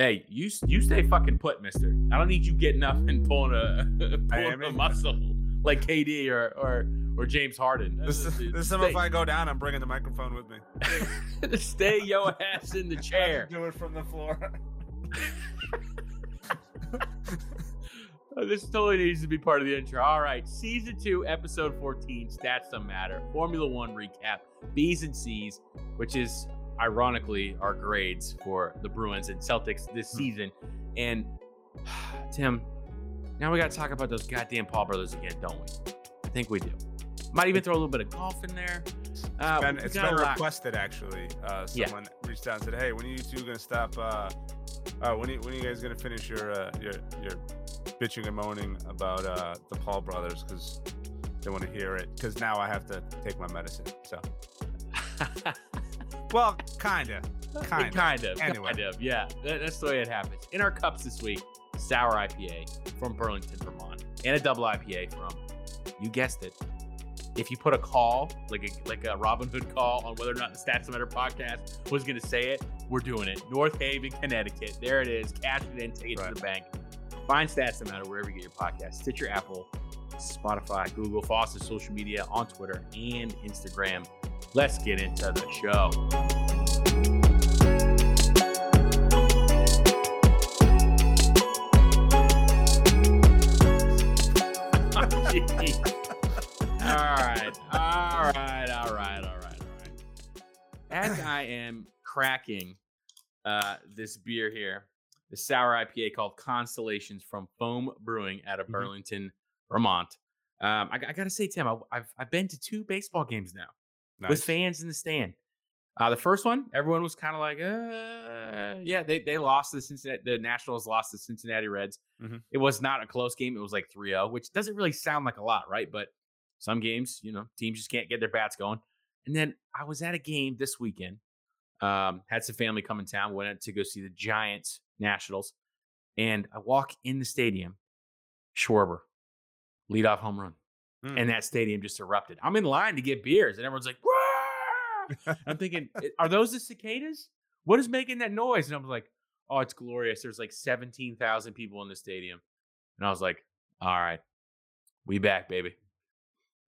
Hey, you you stay fucking put, Mister. I don't need you getting up and pulling a pulling a muscle like KD or or or James Harden. This, is, this time if I go down, I'm bringing the microphone with me. stay your ass in the chair. Do it from the floor. This totally needs to be part of the intro. All right, season two, episode 14, Stats Don't Matter, Formula One recap, B's and C's, which is ironically our grades for the Bruins and Celtics this hmm. season. And Tim, now we got to talk about those goddamn Paul brothers again, don't we? I think we do. Might even throw a little bit of golf in there. Uh, it's been, it's been requested actually. Uh, someone yeah. reached out and said, "Hey, when are you two gonna stop? Uh, uh, when, are, when are you guys gonna finish your uh, your your bitching and moaning about uh, the Paul brothers because they want to hear it. Because now I have to take my medicine. So, well, kinda, kinda, kind of, anyway. kind of, yeah. That, that's the way it happens. In our cups this week, sour IPA from Burlington, Vermont, and a double IPA from, you guessed it, if you put a call, like a like a Robin Hood call on whether or not the Stats Matter podcast was going to say it, we're doing it. North Haven, Connecticut. There it is. Cash it in, take it right. to the bank. Find Stats Don't Matter wherever you get your podcast. Stitcher, Apple, Spotify, Google, follow social media on Twitter and Instagram. Let's get into the show. all right, all right, all right, all right, all right. As I am cracking uh, this beer here, the sour IPA called Constellations from Foam Brewing out of mm-hmm. Burlington, Vermont. Um, I, I got to say, Tim, I, have I've been to two baseball games now nice. with fans in the stand. Uh, the first one, everyone was kind of like, uh, yeah, they, they lost the Cincinnati, the Nationals lost the Cincinnati Reds. Mm-hmm. It was not a close game. It was like 3 0, which doesn't really sound like a lot, right? But some games, you know, teams just can't get their bats going. And then I was at a game this weekend, um, had some family come in town, went out to go see the Giants Nationals. And I walk in the stadium, Schwarber, leadoff home run. Mm. And that stadium just erupted. I'm in line to get beers, and everyone's like, I'm thinking, are those the cicadas? What is making that noise? And I was like, oh, it's glorious. There's like 17,000 people in the stadium. And I was like, all right, we back, baby.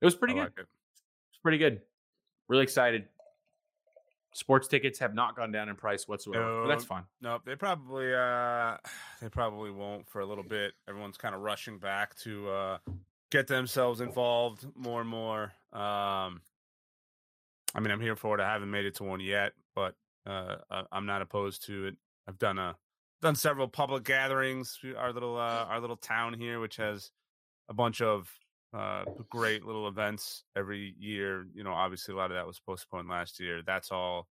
It was pretty I good. Like it. It's pretty good. Really excited. Sports tickets have not gone down in price whatsoever. No, that's fine. No, they probably uh they probably won't for a little bit. Everyone's kind of rushing back to uh get themselves involved more and more. Um I mean, I'm here for it. I haven't made it to one yet, but uh I'm not opposed to it. I've done a done several public gatherings. Our little uh our little town here which has a bunch of uh, great little events every year. You know, obviously a lot of that was postponed last year. That's all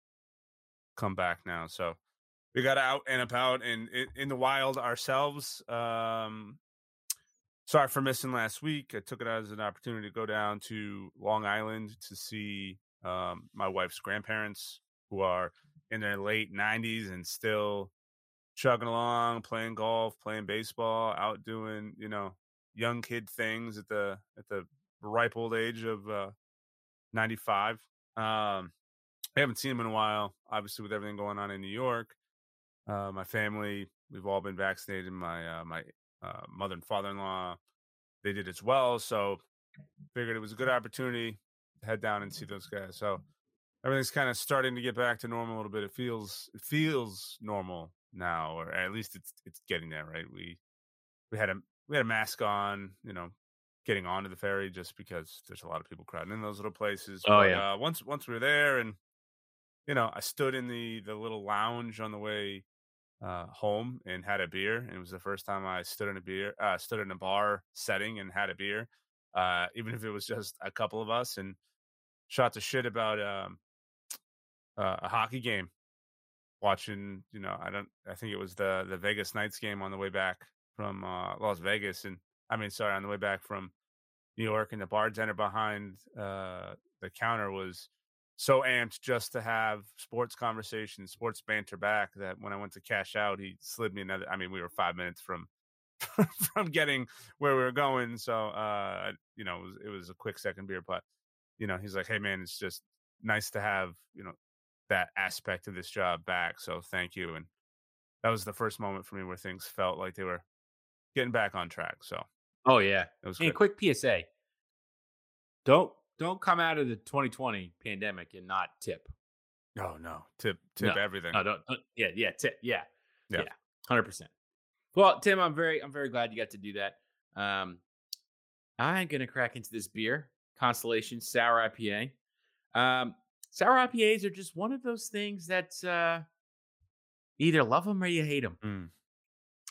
come back now. So we got out and about and in, in the wild ourselves. Um, sorry for missing last week. I took it as an opportunity to go down to Long Island to see um, my wife's grandparents, who are in their late 90s and still chugging along, playing golf, playing baseball, out doing, you know, young kid things at the at the ripe old age of uh, 95. Um, I haven't seen him in a while, obviously with everything going on in New York. Uh, my family, we've all been vaccinated. My uh, my uh, mother and father in law, they did as well. So figured it was a good opportunity to head down and see those guys. So everything's kind of starting to get back to normal a little bit. It feels it feels normal now, or at least it's it's getting there. Right? We we had a we had a mask on, you know, getting onto the ferry just because there's a lot of people crowding in those little places. Oh but, yeah. Uh, once once we were there, and you know, I stood in the the little lounge on the way uh, home and had a beer, and it was the first time I stood in a beer, uh, stood in a bar setting and had a beer, uh, even if it was just a couple of us, and shot the shit about um, uh, a hockey game. Watching, you know, I don't. I think it was the the Vegas Knights game on the way back from uh, Las Vegas, and I mean, sorry, on the way back from New York, and the bartender behind uh, the counter was so amped just to have sports conversation, sports banter back that when I went to cash out, he slid me another. I mean, we were five minutes from from getting where we were going, so uh, you know, it was, it was a quick second beer, but you know, he's like, "Hey, man, it's just nice to have you know that aspect of this job back." So thank you, and that was the first moment for me where things felt like they were getting back on track. So Oh yeah. it was Hey, good. quick PSA. Don't don't come out of the 2020 pandemic and not tip. Oh no, tip tip No, everything. No, don't, don't- yeah, yeah, tip, yeah, Yeah. yeah, hundred percent. Well, Tim, I'm very, I'm very glad you got to do that. Um, I'm gonna crack into this beer, Constellation Sour IPA. Um, sour IPAs are just one of those things that uh, either love them or you hate them. Mm.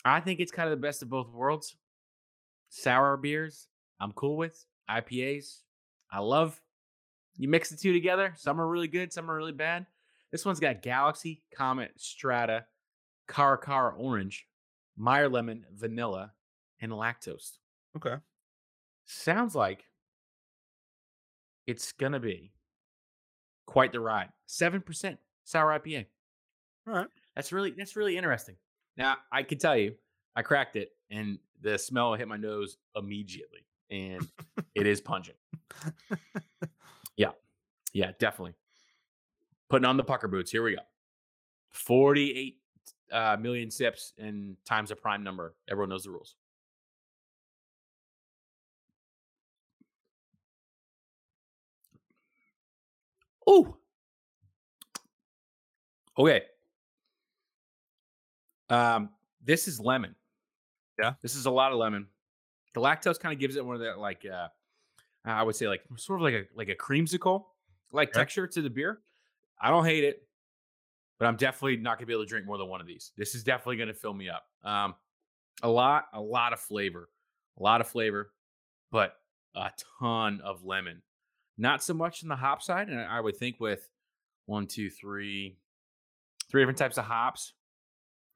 I think it's kind of the best of both worlds. Sour beers, I'm cool with. IPAs, I love. You mix the two together. Some are really good, some are really bad. This one's got Galaxy, Comet, Strata, Car Car Orange, Meyer Lemon, Vanilla, and Lactose. Okay. Sounds like it's gonna be quite the ride. Seven percent sour IPA. All right. That's really that's really interesting. Now I can tell you, I cracked it, and the smell hit my nose immediately, and it is pungent. Yeah, yeah, definitely. Putting on the pucker boots. Here we go. Forty-eight uh, million sips and times a prime number. Everyone knows the rules. Ooh. Okay. Um, this is lemon. Yeah. This is a lot of lemon. The lactose kind of gives it one of that like uh I would say like sort of like a like a creamsicle like Okay. texture to the beer. I don't hate it, but I'm definitely not gonna be able to drink more than one of these. This is definitely gonna fill me up. Um a lot, a lot of flavor, a lot of flavor, but a ton of lemon. Not so much in the hop side, and I would think with one, two, three, three different types of hops,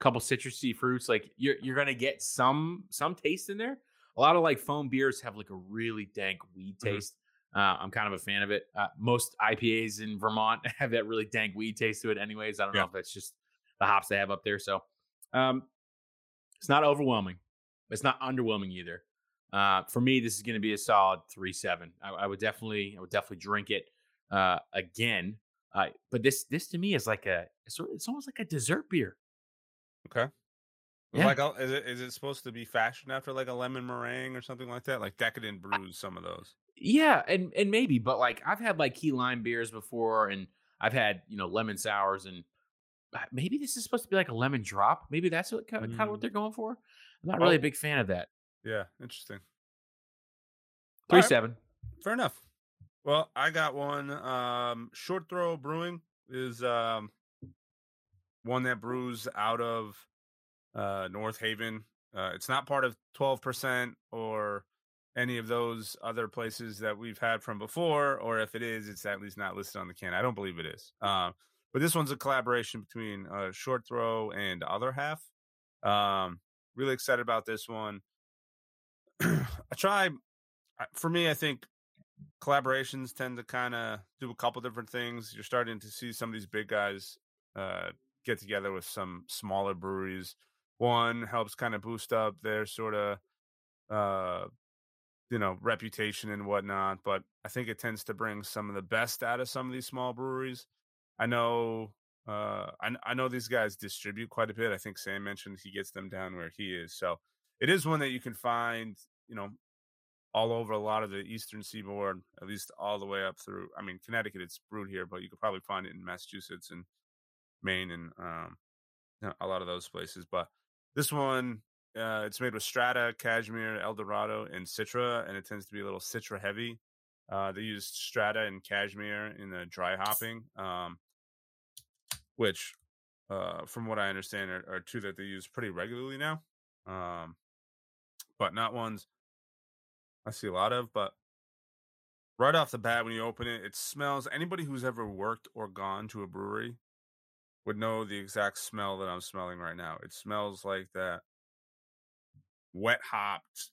couple citrusy fruits, like you're you're gonna get some some taste in there. A lot of like foam beers have like a really dank weed Mhm. taste. Uh, I'm kind of a fan of it. Uh, most IPAs in Vermont have that really dank weed taste to it, anyways. I don't Yeah. know if that's just the hops they have up there. So, um, it's not overwhelming. It's not underwhelming either. Uh, for me, this is going to be a solid three seven. I, I would definitely, I would definitely drink it uh, again. Uh, but this, this to me is like a, it's, it's almost like a dessert beer. Okay. Yeah. Like, a- is it is it supposed to be fashioned after like a lemon meringue or something like that? Like decadent brews, some of those. Yeah, and and maybe, but like I've had like key lime beers before, and I've had you know lemon sours, and uh, maybe this is supposed to be like a lemon drop. Maybe that's what kind of, kind of what Mm. they're going for. I'm not really a Oh. big fan of that. Yeah, interesting. Three Alright. seven. Fair enough. Well, I got one. Um, Short Throw Brewing is um, one that brews out of uh, North Haven. Uh, it's not part of 12% or any of those other places that we've had from before, or if it is, it's at least not listed on the can. I don't believe it is. Um, but this one's a collaboration between uh, Short Throw and Other Half. Um, really excited about this one. I try, for me, I think collaborations tend to kind of do a couple different things. You're starting to see some of these big guys uh, get together with some smaller breweries. One helps kind of boost up their sort of, uh, you know, reputation and whatnot. But I think it tends to bring some of the best out of some of these small breweries. I know, uh, I, I know these guys distribute quite a bit. I think Sam mentioned he gets them down where he is. So it is one that you can find, you know, all over a lot of the eastern seaboard, at least all the way up through. I mean, Connecticut, it's brewed here, but you could probably find it in Massachusetts and Maine and um, a lot of those places. But this one, uh, it's made with Strata, Cashmere, El Dorado, and Citra, and it tends to be a little Citra heavy. Uh, they use Strata and Cashmere in the dry hopping, um, which, uh, from what I understand, are, are two that they use pretty regularly now, um, but not ones I see a lot of. But right off the bat, when you open it, it smells. Anybody who's ever worked or gone to a brewery would know the exact smell that I'm smelling right now. It smells like that wet hopped,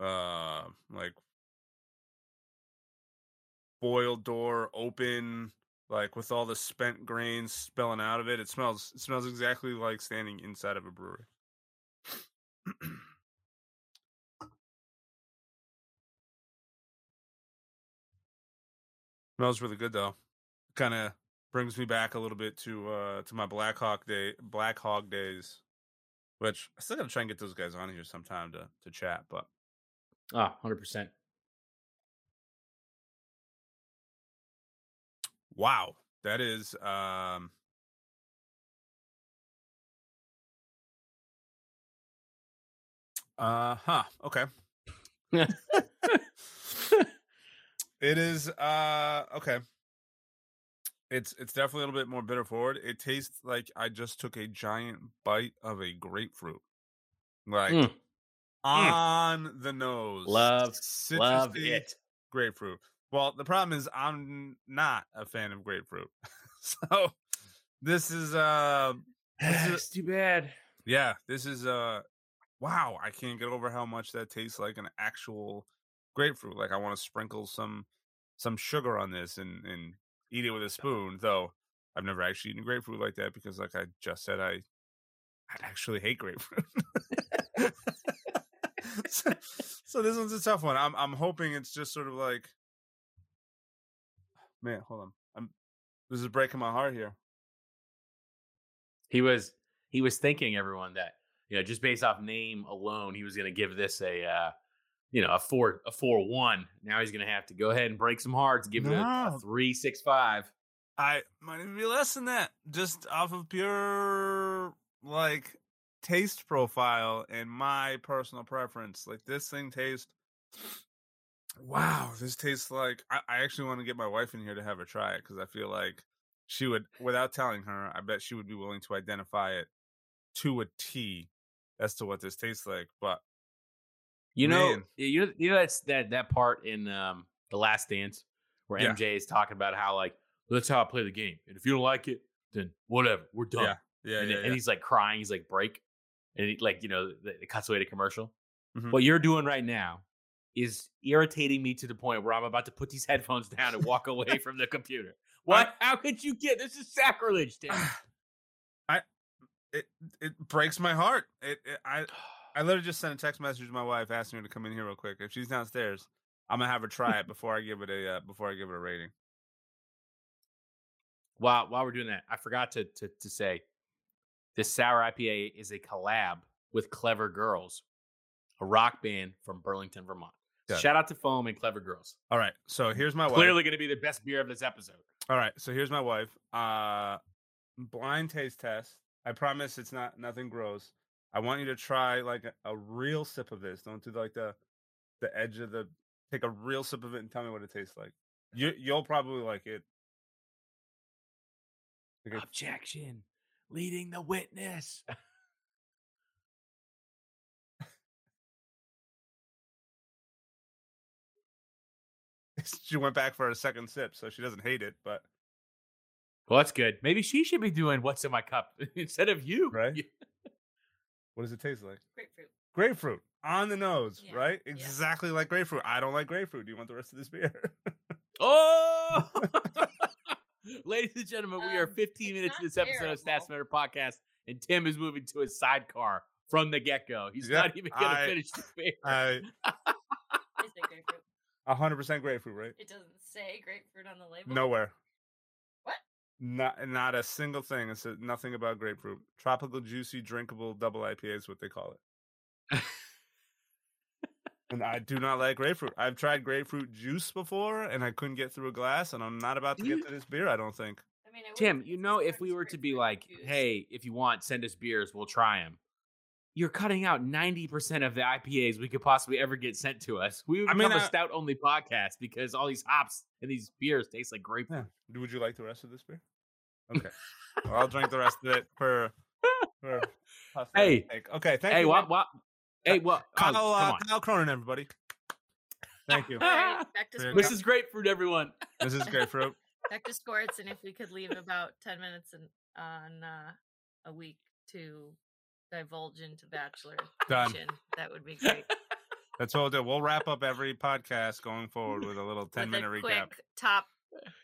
uh, like boiled door open, like with all the spent grains spilling out of it. It smells. It smells exactly like standing inside of a brewery. smells really good though. Kind of brings me back a little bit to uh to my Black Hawk day Black Hog days. Which I still gotta try and get those guys on here sometime to to chat, but Oh, 100%. wow, that is um uh huh, okay. It is uh okay. It's it's definitely a little bit more bitter forward. It tastes like I just took a giant bite of a grapefruit. Like Mm. on the nose. Love, Love it. grapefruit. Well, the problem is I'm not a fan of grapefruit. so this is uh This is- too bad. yeah, this is uh wow, I can't get over how much that tastes like an actual grapefruit. Like I want to sprinkle some some sugar on this and and eat it with a spoon, though I've never actually eaten grapefruit like that because like I just said I I actually hate grapefruit. so, so this one's a tough one. I'm I'm hoping it's just sort of like man, hold on. I'm this is breaking my heart here. He was he was thinking everyone that you know just based off name alone he was going to give this a uh, you know a four a four one. Now he's going to have to go ahead and break some hearts, give it a, a three six five. I might even be less than that, just off of pure like taste profile and my personal preference. Like this thing tastes. Wow, this tastes like I, I actually want to get my wife in here to have her try it because I feel like she would, without telling her, I bet she would be willing to identify it to a T as to what this tastes like. But You know, Man. you know, you know that's that that part in um the Last Dance where Yeah. MJ is talking about how like that's how I play the game, and if you don't like it, then whatever, we're done. yeah, yeah, and, yeah, and yeah. he's like crying, he's like break, and he, like you know, it cuts away to commercial. Mhm. What you're doing right now is irritating me to the point where I'm about to put these headphones down and walk away from the computer. What? How could you get this? Is sacrilege, Tim. I it it breaks my heart. It, it I I literally just sent a text message to my wife asking her to come in here real quick. If she's downstairs, I'm gonna have her try it before I give it a uh, before I give it a rating. while while we're doing that, I forgot to to, to say this sour IPA is a collab with Clever Girls, a rock band from Burlington, Vermont. It. Shout out to Foam and Clever Girls. All right, so here's my wife. Clearly going to be the best beer of this episode. All right, so here's my wife. Uh, blind taste test. I promise it's not nothing gross. I want you to try like a, a real sip of this. Don't do like the the edge of the. Take a real sip of it and tell me what it tastes like. You you'll probably like it. Objection, leading the witness. she went back for a second sip, so she doesn't hate it. But Well, that's good. Maybe she should be doing what's in my cup instead of you. Right? You- what does it taste like? Grapefruit. Grapefruit on the nose, Yeah, right? yeah. Exactly like grapefruit. I don't like grapefruit. Do you want the rest of this beer? Oh, ladies and gentlemen, we are Um, 15 minutes not into this episode of Stats. Matter podcast, and Tim is moving to his sidecar from the get go. He's Yeah, not even going to finish the beer. I Is it grapefruit? hundred percent grapefruit, right? It doesn't say grapefruit on the label. Nowhere. What? Not not a single thing. It says nothing about grapefruit. Tropical, juicy, drinkable double IPA is what they call it. and I do not like grapefruit. I've tried grapefruit juice before, and I couldn't get through a glass. And I'm not about to get you- to this beer. I don't think. I mean, I Tim, you know, if we were to be like, juice. hey, if you want, send us beers, we'll try them. You're cutting out 90% of the IPAs we could possibly ever get sent to us. We would I become mean, a I- stout only podcast because all these hops and these beers taste like grapefruit. Yeah. Would you like the rest of this beer? Okay. well, I'll drink the rest of it for. for Hey. posterity's. Okay. Thank Hey, you. what? What? Hey, what? Oh, Kyle, come uh. Kyle Cronin, everybody. Thank you. All right, back to There you sports. This is grapefruit, everyone. this is grapefruit. back to sports, and if we could leave about ten minutes in, on uh, a week to divulge into Bachelor Done. Nation, that would be great. That's what we'll do. We'll wrap up every podcast going forward with a little ten With minute a recap. quick top,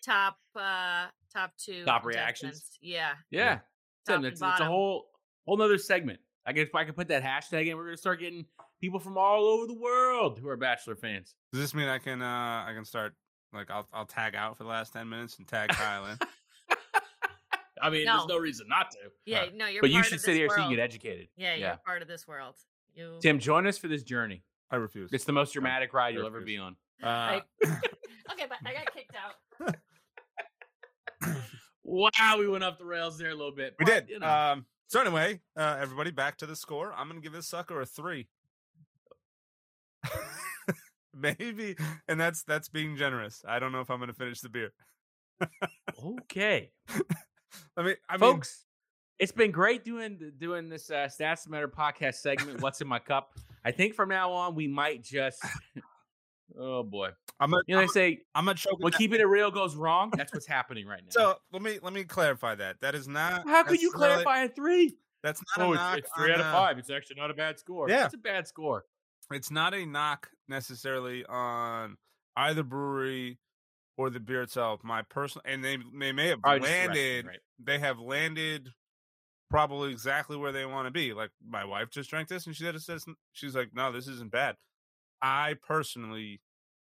top, uh, top two Top reactions? adjustments. Yeah, Yeah. top Tim, and it's, it's a whole whole nother segment. I guess if I could put that hashtag in. We're gonna start getting people from all over the world who are Bachelor fans. Does this mean I can uh I can start like I'll I'll tag out for the last ten minutes and tag Kyle in? I mean, No. there's no reason not to. Yeah, no, you're. but you should of sit this here so you can get educated. Yeah, you're Yeah. part of this world. You. Tim, join us for this journey. I refuse. It's the most dramatic ride you'll ever be on. Uh, I- okay, but I got kicked out. Wow, we went off the rails there a little bit. we but, did. You know, Um, so anyway, uh, everybody, back to the score. I'm gonna give this sucker a three. Maybe, and that's that's being generous. I don't know if I'm gonna finish the beer. okay, I mean, I mean, folks. It's been great doing doing this uh, Stats Matter podcast segment. What's in my cup? I think from now on we might just. oh boy, I'm gonna, you know I'm, say I'm gonna choke. when keeping it real goes wrong. That's what's happening right now. So let me let me clarify that. That is not. how could you clarify a three? That's not Oh, a it's, knock. it's three out of five. It's actually not a bad score. Yeah. it's a bad score. It's not a knock necessarily on either brewery or the beer itself. My personal, and they they may have Probably landed. right? They have landed probably exactly where they want to be. Like my wife just drank this, and she said, says she's like, no, this isn't bad. I personally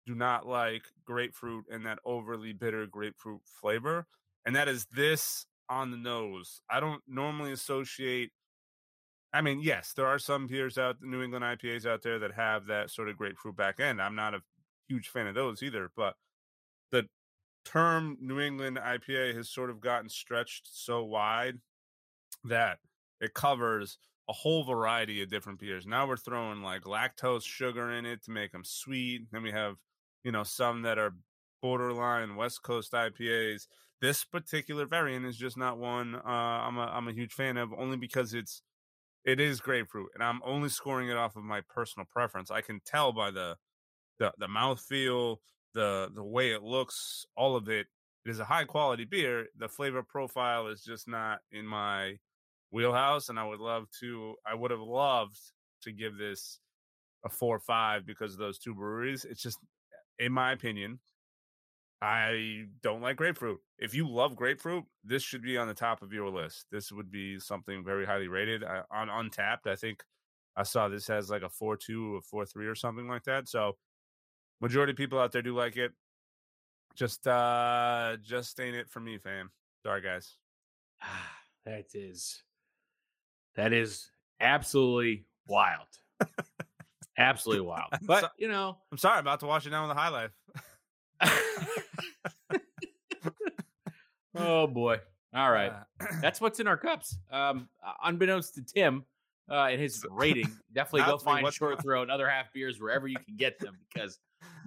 do not like grapefruit and that overly bitter grapefruit flavor, and that is this on the nose. I don't normally associate. I mean, yes, there are some beers out, New England IPAs out there that have that sort of grapefruit back end. I'm not a huge fan of those either, but the term New England IPA has sort of gotten stretched so wide that it covers a whole variety of different beers. Now we're throwing like lactose sugar in it to make them sweet. Then we have, you know, some that are borderline West Coast IPAs. This particular variant is just not one uh, I'm a I'm a huge fan of, only because it's it is grapefruit, and I'm only scoring it off of my personal preference. I can tell by the the the mouthfeel, the the way it looks, all of it. It is a high quality beer. The flavor profile is just not in my wheelhouse, and I would love to. I would have loved to give this a four or five because of those two breweries. It's just, in my opinion, I don't like grapefruit. If you love grapefruit, this should be on the top of your list. This would be something very highly rated uh, I, on Untappd. I think I saw this has like a four two or four three or something like that. So majority of people out there do like it. Just uh just ain't it for me, fam. Sorry guys. that is that is absolutely wild. absolutely wild. I'm But so- you know, I'm sorry, I'm about to wash it down with a high life. oh boy. All right. Uh, That's what's in our cups. Um, unbeknownst to Tim, uh, in his rating, definitely go Not to me, find Short Throw and other half beers wherever you can get them because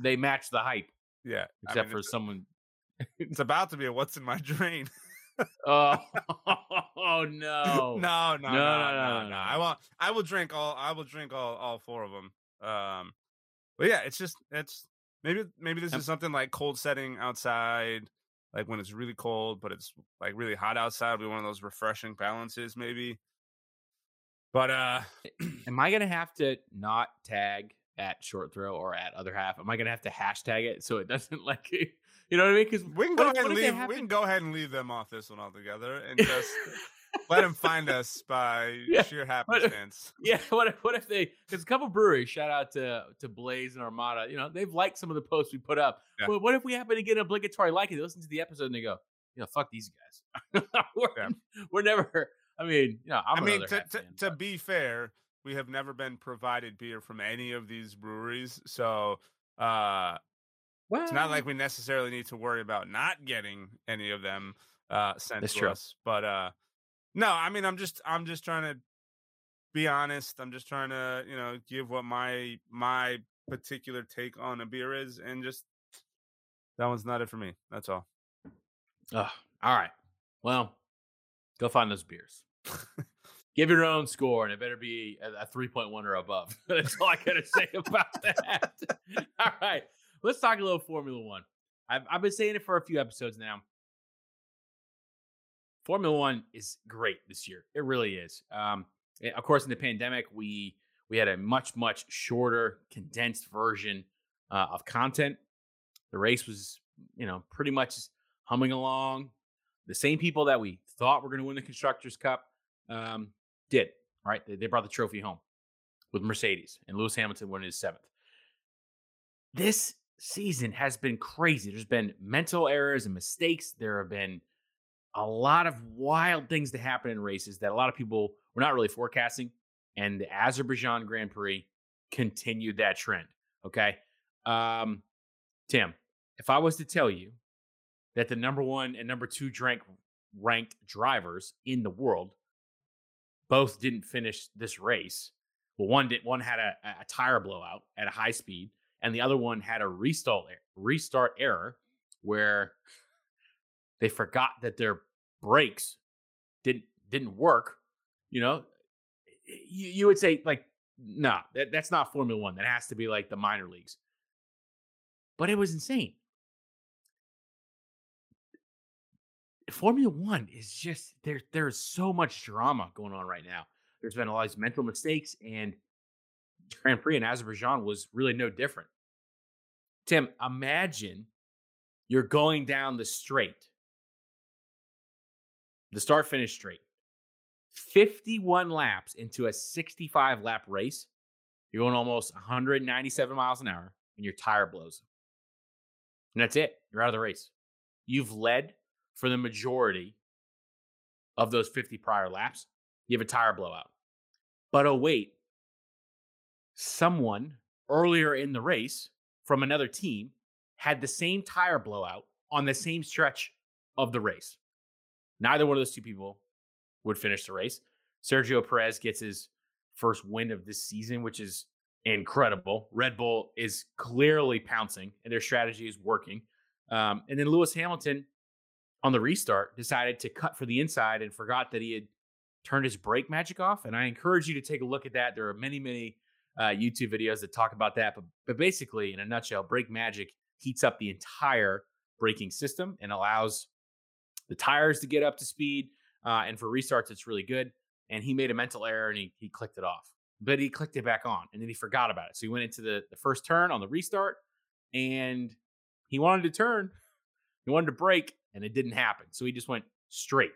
they match the hype. yeah. I Except mean, for it's, someone. it's about to be a what's in my drain. Oh, oh no! no, no, no, no, no, no, no, no. I will. I will drink all. I will drink all. All four of them. Um, but yeah, it's just it's maybe maybe this is something like cold setting outside, like when it's really cold, but it's like really hot outside. Be one of those refreshing balances, maybe. But uh, Am I gonna have to not tag at Short Throw or at other half? Am I gonna have to hashtag it so it doesn't like you know what I mean? Because we can go ahead and leave. We can go ahead and leave them off this one altogether, and just let them find us by Yeah, sheer happenstance. Yeah, what if what if they? There's a couple breweries. Shout out to to Blaze and Armada. You know they've liked some of the posts we put up. Yeah. But what if we happen to get an obligatory like? They listen to the episode and they go, you know, fuck these guys. we're, Yeah. we're never. I mean, you know, I'm I mean, to, to, to be fair, we have never been provided beer from any of these breweries, so uh, it's not like we necessarily need to worry about not getting any of them uh, sent to true. us. But uh, no, I mean, I'm just I'm just trying to be honest. I'm just trying to you know give what my my particular take on a beer is, and just that one's not it for me. That's all. Ugh, all right. Well, go find those beers. Give your own score, and it better be a, a 3.1 or above. That's all I got to say about that. all right. Let's talk a little Formula One. I've, I've been saying it for a few episodes now. Formula One is great this year. It really is. Um, eh, of course, in the pandemic, we we had a much much shorter, condensed version uh, of content. The race was, you know, pretty much humming along. The same people that we thought were going to win the constructors' cup um, did. Right? They, they brought the trophy home with Mercedes and Lewis Hamilton winning his seventh. This season has been crazy. There's been mental errors and mistakes. There have been a lot of wild things to happen in races that a lot of people were not really forecasting. And the Azerbaijan Grand Prix continued that trend. Okay. Um, Tim, if I was to tell you that the number one and number two rank, ranked drivers in the world both didn't finish this race, well, one did one had a, a tire blowout at a high speed, and the other one had a restart restart error where they forgot that their brakes didn't didn't work. You know, you, you would say like, no, nah, that, that's not Formula One. That has to be like the minor leagues. But it was insane. Formula One is just there. There's so much drama going on right now. There's been a lot of mental mistakes, and Grand Prix in Azerbaijan was really no different. Tim, imagine you're going down the straight, the start finish straight, 51 laps into a 65 lap race. You're going almost 197 miles an hour, and your tire blows. And that's it. You're out of the race. You've led for the majority of those 50 prior laps. You have a tire blowout. But oh, wait, someone earlier in the race from another team had the same tire blowout on the same stretch of the race. Neither one of those two people would finish the race. Sergio Perez gets his first win of this season, which is incredible. Red Bull is clearly pouncing and their strategy is working. Um, and then Lewis Hamilton on the restart decided to cut for the inside and forgot that he had turned his brake magic off. And I encourage you to take a look at that. There are many, many uh, YouTube videos that talk about that. But, but basically, in a nutshell, brake magic heats up the entire braking system and allows the tires to get up to speed. Uh, and for restarts, it's really good. And he made a mental error and he, he clicked it off, but he clicked it back on and then he forgot about it. So he went into the, the first turn on the restart and he wanted to turn, he wanted to break, and it didn't happen. So he just went straight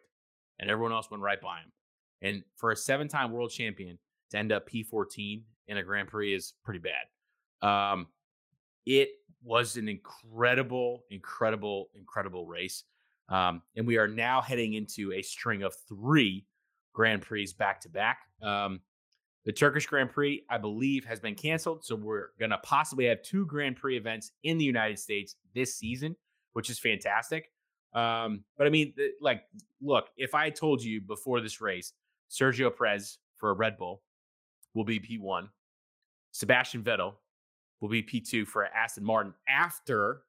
and everyone else went right by him. And for a seven time world champion to end up P14 in a Grand Prix is pretty bad. Um, it was an incredible, incredible, incredible race. Um, and we are now heading into a string of three Grand Prix back to back. The Turkish Grand Prix, I believe, has been canceled. So we're going to possibly have two Grand Prix events in the United States this season, which is fantastic. Um, but I mean, like, look, if I told you before this race, Sergio Perez for a Red Bull will be P1, Sebastian Vettel will be P2 for Aston Martin after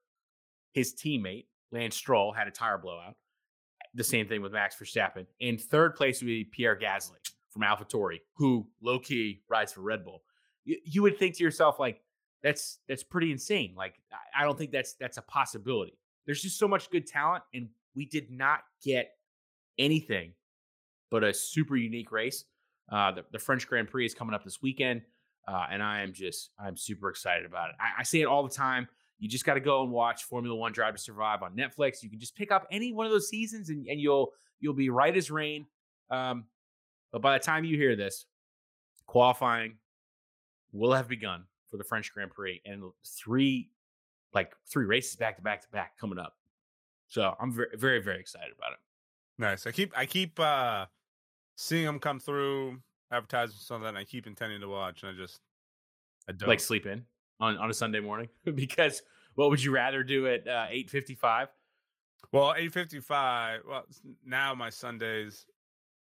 his teammate Lance Stroll had a tire blowout. The same thing with Max Verstappen. In third place would be Pierre Gasly from AlphaTauri, who low key rides for Red Bull. You, you would think to yourself, like, that's that's pretty insane. Like, I don't think that's that's a possibility. There's just so much good talent, and we did not get anything but a super unique race. Uh, the, the, French Grand Prix is coming up this weekend, uh, and I am just I'm super excited about it. I, I say it all the time. You just got to go and watch Formula One Drive to Survive on Netflix. You can just pick up any one of those seasons, and, and you'll you'll be right as rain. Um, but by the time you hear this, qualifying will have begun for the French Grand Prix, and three like three races back to back to back coming up. So I'm very, very, very excited about it. Nice. I keep, I keep uh seeing them come through, advertisements on that, and I keep intending to watch, and I just, I don't like sleep in on on a Sunday morning because what would you rather do at uh, eight fifty five? Well, eight fifty five. Well, now my Sundays.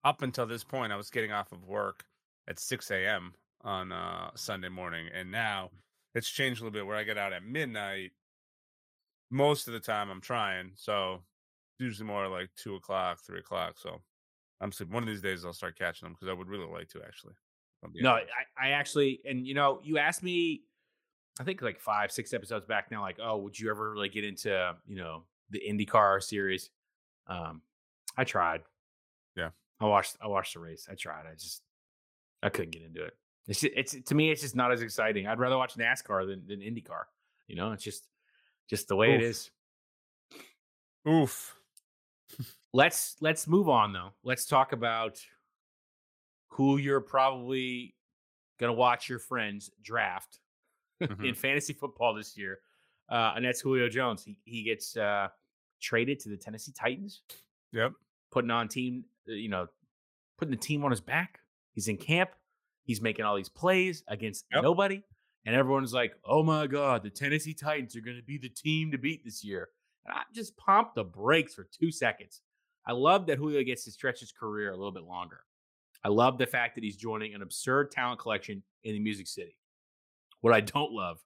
Up until this point, I was getting off of work at six a.m. on uh Sunday morning, and now it's changed a little bit where I get out at midnight. Most of the time, I'm trying, so usually more like two o'clock, three o'clock. So I'm sleeping. One of these days, I'll start catching them because I would really like to actually. No, I, I actually, and you know, you asked me, I think like five, six episodes back now, like, oh, would you ever really get into, you know, the IndyCar series? Um, I tried. Yeah, I watched. I watched the race. I tried. I just, I couldn't get into it. It's just, it's to me, it's just not as exciting. I'd rather watch NASCAR than, than IndyCar. You know, it's just just the way Oof. it is. Oof. let's let's move on though. Let's talk about who you're probably gonna watch your friends draft mm-hmm. in fantasy football this year, uh, and that's Julio Jones. He he gets uh, traded to the Tennessee Titans. Yep. putting on team, uh, you know, putting the team on his back. He's in camp. He's making all these plays against Yep. nobody. And everyone's like, oh my God, the Tennessee Titans are going to be the team to beat this year. And I just pumped the brakes for two seconds. I love that Julio gets to stretch his career a little bit longer. I love the fact that he's joining an absurd talent collection in the Music City. What I don't love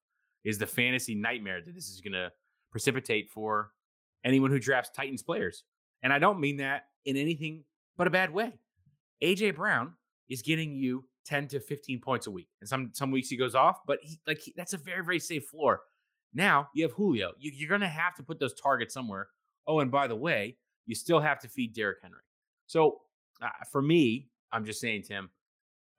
is the fantasy nightmare that this is going to precipitate for anyone who drafts Titans players. And I don't mean that in anything but a bad way. AJ Brown is getting you 10 to 15 points a week. And some some weeks he goes off, but he, like he, that's a very very safe floor. Now, you have Julio. You, you're going to have to put those targets somewhere. Oh, and by the way, you still have to feed Derrick Henry. So, uh, for me, I'm just saying Tim,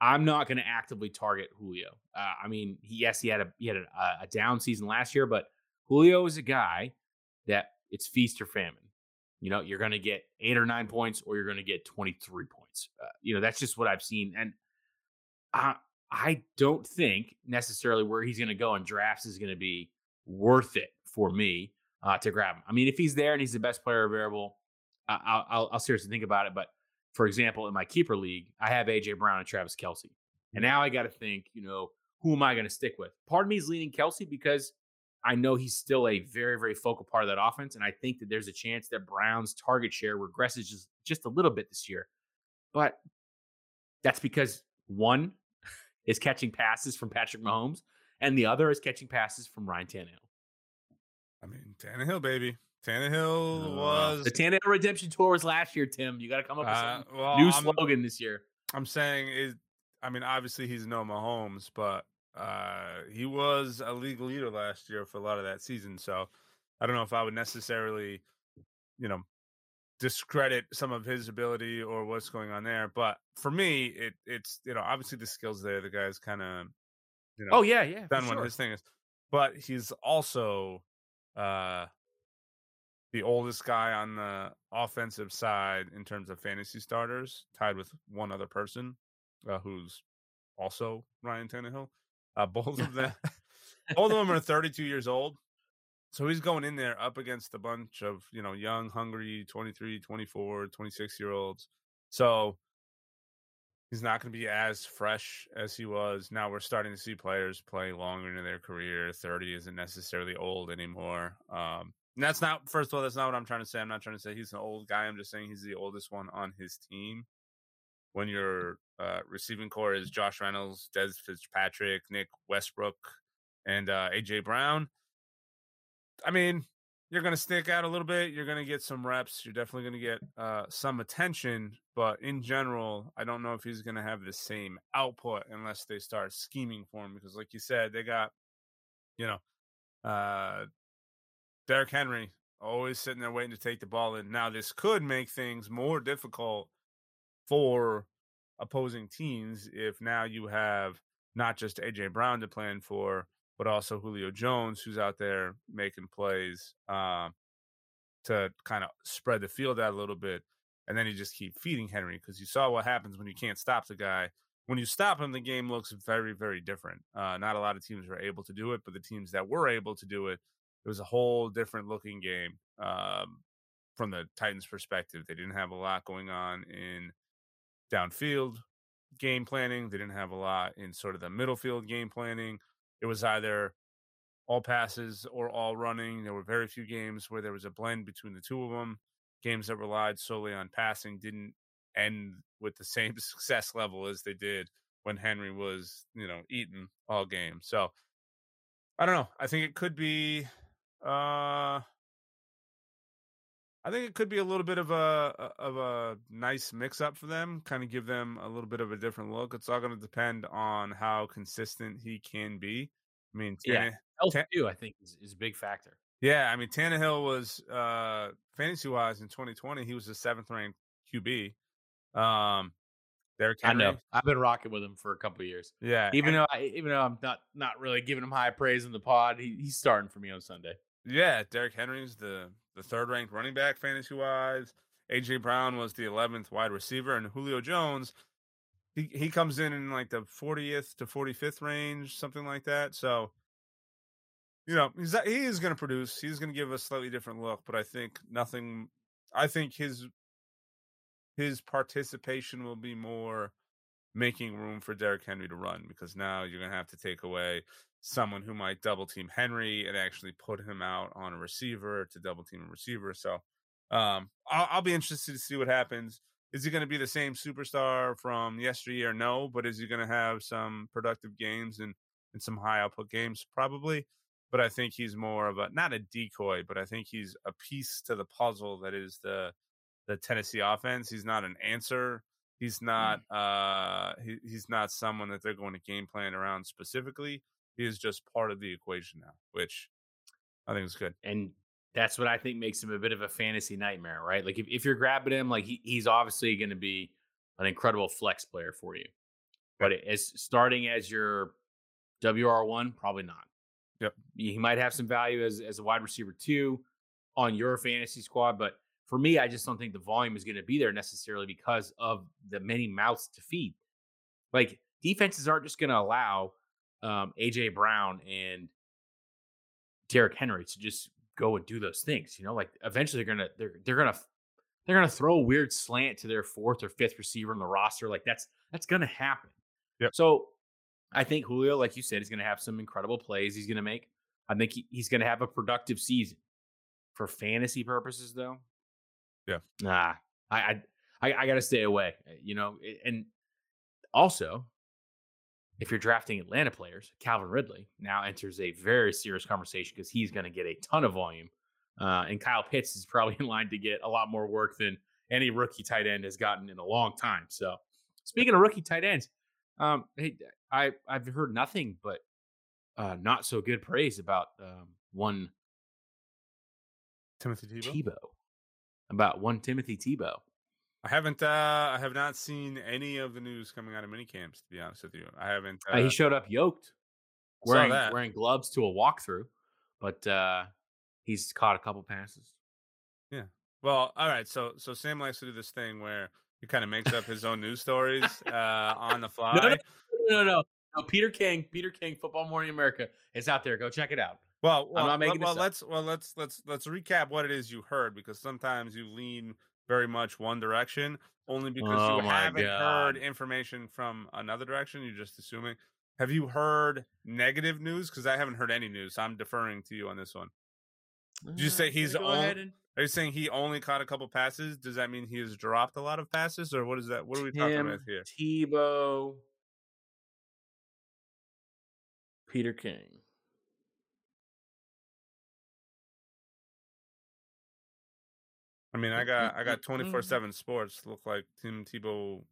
I'm not going to actively target Julio. Uh, I mean, he, yes, he had a he had a, a down season last year, but Julio is a guy that it's feast or famine. You know, you're going to get eight or nine points, or you're going to get 23 points. Uh, you know, that's just what I've seen, and I I don't think necessarily where he's going to go in drafts is going to be worth it for me uh, to grab him. I mean, if he's there and he's the best player available, I- I'll, I'll, I'll seriously think about it. But for example, in my keeper league, I have AJ Brown and Travis Kelce. And now I got to think, you know, who am I going to stick with? Part of me is leaning Kelce because I know he's still a very, very focal part of that offense. And I think that there's a chance that Brown's target share regresses just, just a little bit this year. But that's because one is catching passes from Patrick Mahomes, and the other is catching passes from Ryan Tannehill. I mean, Tannehill, baby. Tannehill Uh, was. the Tannehill redemption tour was last year, Tim. You got to come up with uh, some well, new I'm, slogan this year. I'm saying is, I mean, obviously he's no Mahomes, but uh, he was a league leader last year for a lot of that season. So I don't know if I would necessarily, you know, discredit some of his ability or what's going on there. But for me, it it's you know obviously the skills there. The guy's kind of, you know, Oh yeah, yeah. done what sure. his thing is. But he's also uh the oldest guy on the offensive side in terms of fantasy starters, tied with one other person, uh, who's also Ryan Tannehill. Uh, both of them, both of them are 32 years old. So he's going in there up against a bunch of, you know, young, hungry 23, 24, 26 year olds. So he's not going to be as fresh as he was. Now we're starting to see players play longer into their career. 30 isn't necessarily old anymore. Um, and that's not, first of all, that's not what I'm trying to say. I'm not trying to say he's an old guy. I'm just saying he's the oldest one on his team. When your uh, receiving corps is Josh Reynolds, Dez Fitzpatrick, Nick Westbrook, and uh, AJ Brown, I mean, you're going to stick out a little bit. You're going to get some reps. You're definitely going to get uh, some attention. But in general, I don't know if he's going to have the same output unless they start scheming for him. Because, like you said, they got, you know, uh, Derrick Henry always sitting there waiting to take the ball in. Now, this could make things more difficult for opposing teams if now you have not just AJ Brown to plan for, but also Julio Jones, who's out there making plays um, to kind of spread the field out a little bit. And then you just keep feeding Henry because you saw what happens when you can't stop the guy. When you stop him, the game looks very, very different. Uh, not a lot of teams were able to do it, but the teams that were able to do it, it was a whole different looking game um, from the Titans' perspective. They didn't have a lot going on in downfield game planning. They didn't have a lot in sort of the middle field game planning. It was either all passes or all running. There were very few games where there was a blend between the two of them. Games that relied solely on passing didn't end with the same success level as they did when Henry was, you know, eating all game. So I don't know. I think it could be uh I think it could be a little bit of a of a nice mix up for them, kind of give them a little bit of a different look. It's all going to depend on how consistent he can be. I mean, Yeah. Health Tan- too, I think, is, is a big factor. yeah, I mean Tannehill was uh fantasy wise in 2020, he was the seventh ranked QB. Um, Derrick I Henry, know. I've been rocking with him for a couple of years. yeah, Even though I, even though I'm not not really giving him high praise in the pod, he, he's starting for me on Sunday. Yeah, Derrick Henry's the the third ranked running back fantasy wise. AJ Brown was the eleventh wide receiver, and Julio Jones, he he comes in in like the fortieth to forty fifth range, something like that. So, you know, he's he is going to produce. He's going to give a slightly different look, but I think nothing. I think his his participation will be more making room for Derrick Henry to run because now you're going to have to take away someone who might double team Henry and actually put him out on a receiver to double team a receiver. So um, I'll, I'll be interested to see what happens. Is he going to be the same superstar from yesteryear? No, but is he going to have some productive games and, and some high output games? Probably. But I think he's more of a not a decoy, but I think he's a piece to the puzzle that is the the Tennessee offense. He's not an answer. He's not uh he, he's not someone that they're going to game plan around specifically. He is just part of the equation now, which I think is good. And that's what I think makes him a bit of a fantasy nightmare, right? Like if, if you're grabbing him, like he, he's obviously going to be an incredible flex player for you. But as starting as your WR one, probably not. Yep. He might have some value as as a wide receiver two on your fantasy squad, but for me, I just don't think the volume is going to be there necessarily because of the many mouths to feed. Like defenses aren't just going to allow um, AJ Brown and Derrick Henry to just go and do those things. You know, like eventually they're gonna they're they're gonna they're gonna throw a weird slant to their fourth or fifth receiver on the roster. Like that's that's gonna happen. Yep. So I think Julio, like you said, is gonna have some incredible plays he's gonna make. I think he, he's gonna have a productive season. For fantasy purposes, though, yeah, nah, I I I, gotta stay away. Eh, you know, and also if you're drafting Atlanta players, Calvin Ridley now enters a very serious conversation because he's going to get a ton of volume. Uh, and Kyle Pitts is probably in line to get a lot more work than any rookie tight end has gotten in a long time. So, speaking of rookie tight ends, um, hey, I I've heard nothing but uh, not so good praise about um, one Timothy Tebow. Tebow. About one Timothy Tebow. I haven't. Uh, I have not seen any of the news coming out of mini camps. To be honest with you, I haven't. Uh, he showed up yoked, wearing wearing gloves to a walkthrough, but uh, he's caught a couple passes. Yeah. Well, all right. So, so Sam likes to do this thing where he kind of makes up his own news stories uh, on the fly. No, no, no, no, no. Peter King, Peter King, Football Morning America is out there. Go check it out. Well, well, I'm not making well, well let's well let's let's let's recap what it is you heard because sometimes you lean very much one direction only because oh you haven't God. heard information from another direction. You're just assuming. Have you heard negative news? Because I haven't heard any news. So I'm deferring to you on this one. Did you say uh, he's only? And... Are you saying he only caught a couple passes? Does that mean he has dropped a lot of passes, or what is that? What are we talking about here? Tebow, Peter King. I mean, I got I got twenty four seven sports. Look like Tim Tebow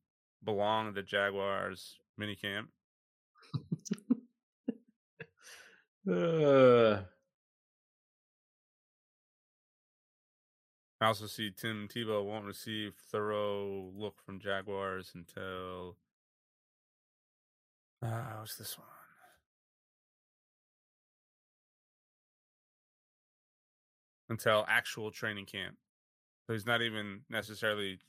belong at the Jaguars minicamp. uh. I also see Tim Tebow won't receive thorough look from Jaguars until uh, what's this one? Until actual training camp. He's not even necessarily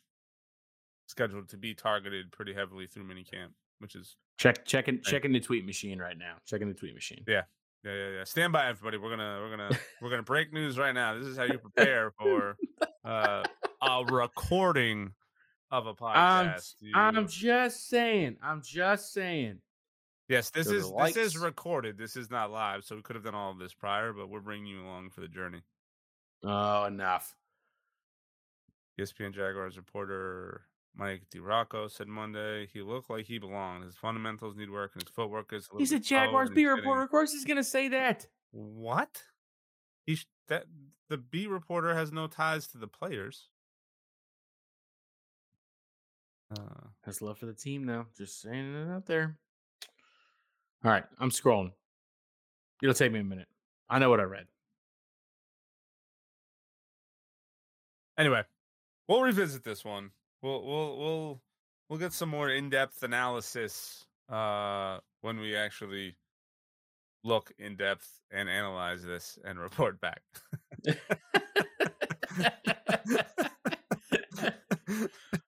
scheduled to be targeted pretty heavily through minicamp, which is check checking right. checking the tweet machine right now. Checking the tweet machine. Yeah. Yeah, yeah, yeah. Stand by, everybody. We're gonna, we're gonna, we're gonna break news right now. This is how you prepare for uh, a recording of a podcast. I'm, I'm just saying. I'm just saying. Yes, this is this is recorded. This is not live, so we could have done all of this prior, but we're bringing you along for the journey. Oh, enough. ESPN Jaguars reporter Mike DiRocco said Monday he looked like he belonged. His fundamentals need work, and his footwork is. A he's a Jaguars B reporter. Of course, he's going to say that. What? He that the B reporter has no ties to the players. Uh, has love for the team, though. Just saying it out there. All right, I'm scrolling. It'll take me a minute. I know what I read. Anyway, we'll revisit this one. We'll we'll we'll we'll get some more in depth analysis uh, when we actually look in depth and analyze this and report back.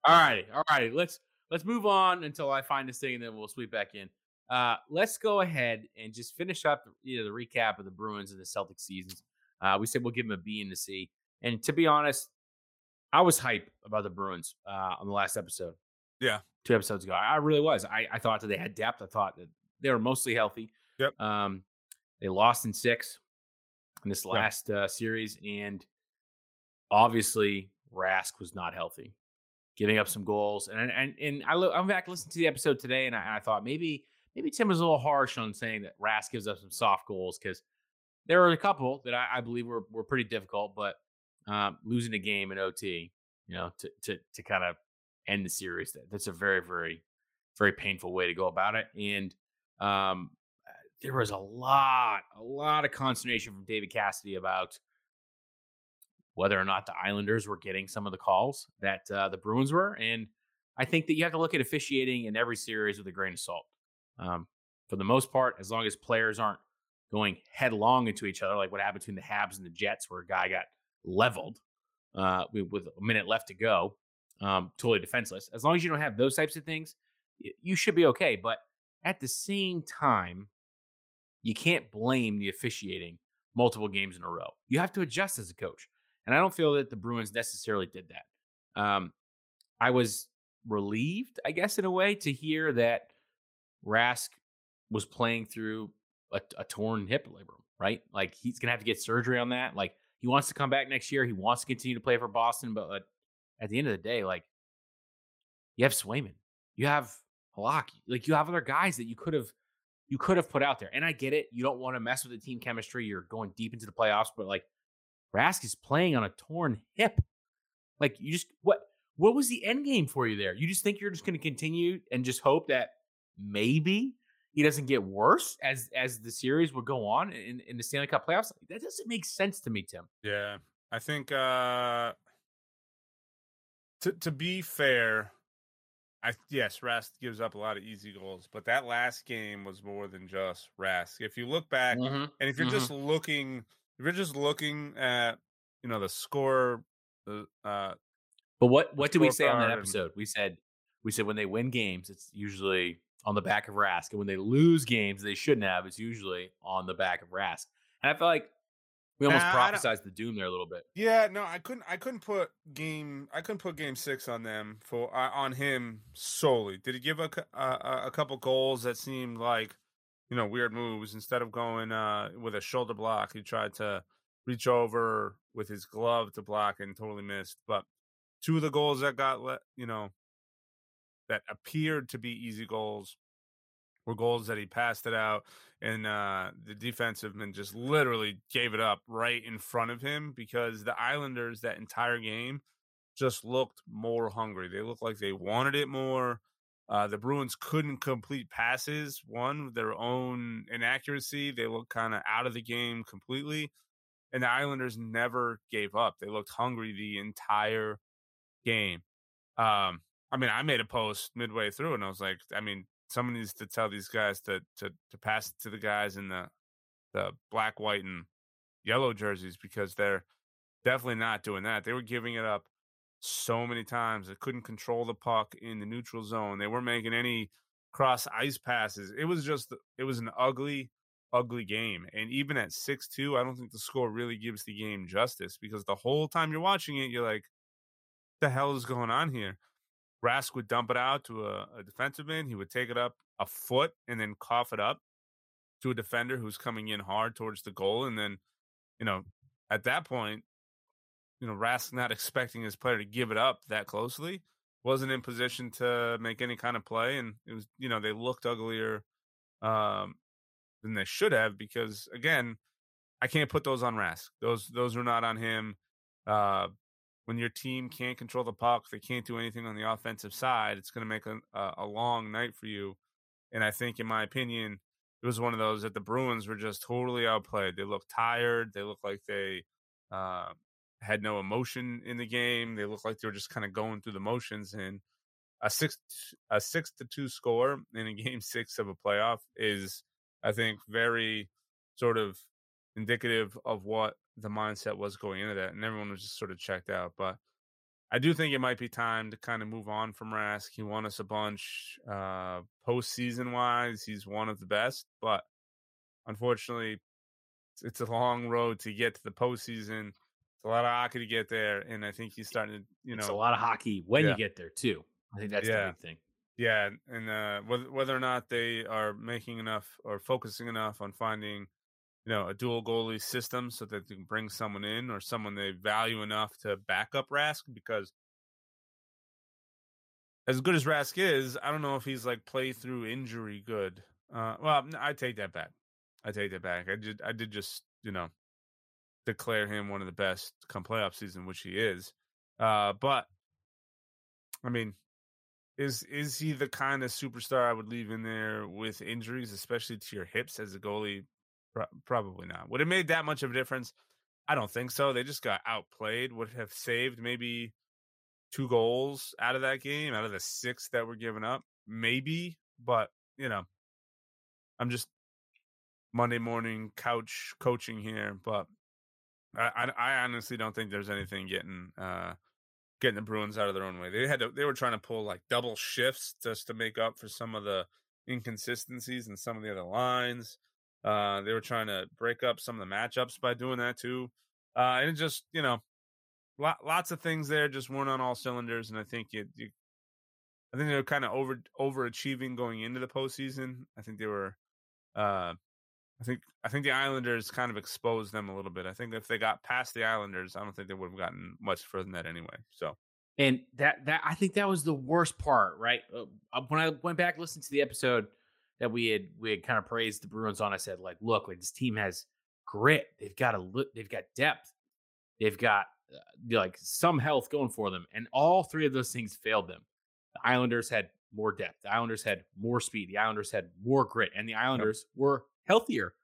all righty, all righty. Let's let's move on until I find this thing, and then we'll sweep back in. Uh, let's go ahead and just finish up you know, the recap of the Bruins and the Celtics seasons. Uh, we said we'll give them a B and a C, and to be honest, I was hype about the Bruins uh, on the last episode. Yeah. Two episodes ago. I really was. I, I thought that they had depth. I thought that they were mostly healthy. Yep. Um, they lost in six in this last uh, series, and obviously Rask was not healthy, giving up some goals. And and and I look, I'm back listening to the episode today, and I, and I thought maybe maybe Tim was a little harsh on saying that Rask gives up some soft goals because there were a couple that I, I believe were were pretty difficult, but um, losing a game in OT, you know, to to to kind of end the series, that, that's a very very very painful way to go about it. And um, there was a lot a lot of consternation from David Cassidy about whether or not the Islanders were getting some of the calls that uh, the Bruins were, and I think that you have to look at officiating in every series with a grain of salt. Um, for the most part, as long as players aren't going headlong into each other, like what happened between the Habs and the Jets, where a guy got leveled uh, with a minute left to go, um, totally defenseless. As long as you don't have those types of things, you should be okay. But at the same time, you can't blame the officiating multiple games in a row. You have to adjust as a coach. And I don't feel that the Bruins necessarily did that. Um, I was relieved, I guess, in a way, to hear that Rask was playing through a, a torn hip labrum, right? Like he's going to have to get surgery on that. Like he wants to come back next year. He wants to continue to play for Boston. But at the end of the day, like you have Swayman, you have Halak, like you have other guys that you could have you could have put out there. And I get it. You don't want to mess with the team chemistry. You're going deep into the playoffs, but like Rask is playing on a torn hip. Like you just what what was the end game for you there? You just think you're just going to continue and just hope that maybe he doesn't get worse as as the series would go on in, in the Stanley Cup playoffs? That doesn't make sense to me, Tim. Yeah, I think uh to to be fair, I yes, Rask gives up a lot of easy goals, but that last game was more than just Rask. If you look back, Mm-hmm. and if you're Mhm. just looking, if you're just looking at you know the score, the uh But what what did we say on that scorecard and- episode? We said we said when they win games, it's usually on the back of Rask, and when they lose games, they shouldn't have. It's usually on the back of Rask. And I feel like we almost Nah, prophesized the doom there a little bit. Yeah, no, I couldn't. I couldn't put game. I couldn't put game six on them for uh, on him solely. Did he give a, uh, a a couple goals that seemed like you know weird moves? Instead of going uh, with a shoulder block, he tried to reach over with his glove to block and totally missed. But two of the goals that got let, you know, that appeared to be easy goals were goals that he passed it out and uh, the defensive man just literally gave it up right in front of him because the Islanders that entire game just looked more hungry. They looked like they wanted it more. Uh, the Bruins couldn't complete passes. One, their own inaccuracy. They looked kind of out of the game completely. And the Islanders never gave up. They looked hungry the entire game. Um, I mean, I made a post midway through and I was like, I mean, someone needs to tell these guys to to to pass it to the guys in the the black, white, and yellow jerseys because they're definitely not doing that. They were giving it up so many times. They couldn't control the puck in the neutral zone. They weren't making any cross ice passes. It was just it was an ugly, ugly game. And even at six two, I don't think the score really gives the game justice because the whole time you're watching it, you're like, the hell is going on here? Rask would dump it out to a, a defensive man. He would take it up a foot and then cough it up to a defender who's coming in hard towards the goal. And then, you know, at that point, you know, Rask not expecting his player to give it up that closely, wasn't in position to make any kind of play. And it was, you know, they looked uglier um, than they should have because, again, I can't put those on Rask. Those those are not on him. Uh, when your team can't control the puck, they can't do anything on the offensive side. It's going to make a, a, a long night for you. And I think, in my opinion, it was one of those that the Bruins were just totally outplayed. They looked tired. They looked like they uh, had no emotion in the game. They looked like they were just kind of going through the motions. And a six a six to two score in a game six of a playoff is, I think, very sort of indicative of what the mindset was going into that, and everyone was just sort of checked out. But I do think it might be time to kind of move on from Rask. He won us a bunch uh, postseason wise. He's one of the best, but unfortunately, it's a long road to get to the postseason. It's It's a lot of hockey to get there, and I think he's starting to, you It's know, a lot of hockey when Yeah. you get there too. I think that's the Yeah. big thing. Yeah, and uh, whether whether or not they are making enough or focusing enough on finding, you know, a dual goalie system so that they can bring someone in or someone they value enough to back up Rask because as good as Rask is, I don't know if he's like play through injury good. Uh, well, I take that back. I take that back. I did I did just you know declare him one of the best come playoff season, which he is. Uh, but I mean, is is he the kind of superstar I would leave in there with injuries, especially to your hips as a goalie? Pro- probably not. Would it made that much of a difference? I don't think so. They just got outplayed. Would have saved maybe two goals out of that game, out of the six that were given up, maybe. But you know, I'm just Monday morning couch coaching here, but I, I, I honestly don't think there's anything getting uh getting the Bruins out of their own way. They had to, they were trying to pull like double shifts just to make up for some of the inconsistencies in some of the other lines. Uh, they were trying to break up some of the matchups by doing that too. Uh, and it just you know, lot, lots of things there just weren't on all cylinders. And I think it, you, I think they were kind of over overachieving going into the postseason. I think they were. Uh, I think I think the Islanders kind of exposed them a little bit. I think if they got past the Islanders, I don't think they would have gotten much further than that anyway. So And that that I think that was the worst part, right? Uh, when I went back listened to the episode that we had we had kind of praised the Bruins on, I said like, look, like this team has grit. They've got a look. they've got depth. They've got uh, like some health going for them, and all three of those things failed them. The Islanders had more depth. The Islanders had more speed. The Islanders had more grit, and the Islanders were healthier.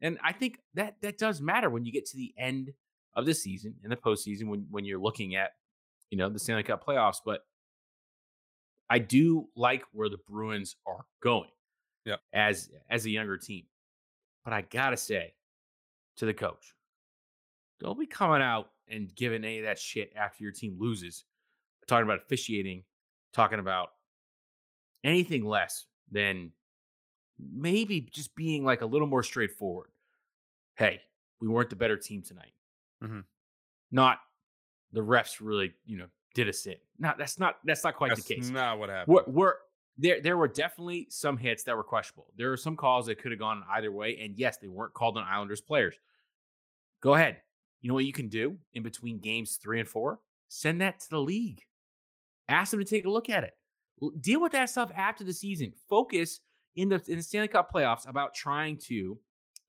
And I think that that does matter when you get to the end of the season in the postseason when when you're looking at you know the Stanley Cup playoffs. But I do like where the Bruins are going. Yep. As as a younger team. But I gotta say to the coach, don't be coming out and giving any of that shit after your team loses. Talking about officiating, talking about anything less than maybe just being like a little more straightforward. Hey, we weren't the better team tonight. Mhm. Not the refs really, you know, did us in. Not that's not that's not quite that's the case. not what happened. We're, we're there. There were definitely some hits that were questionable. There were some calls that could have gone either way, and yes, they weren't called on Islanders players. Go ahead. You know what you can do in between games three and four? Send that to the league. Ask them to take a look at it. Deal with that stuff after the season. Focus in the in the Stanley Cup playoffs about trying to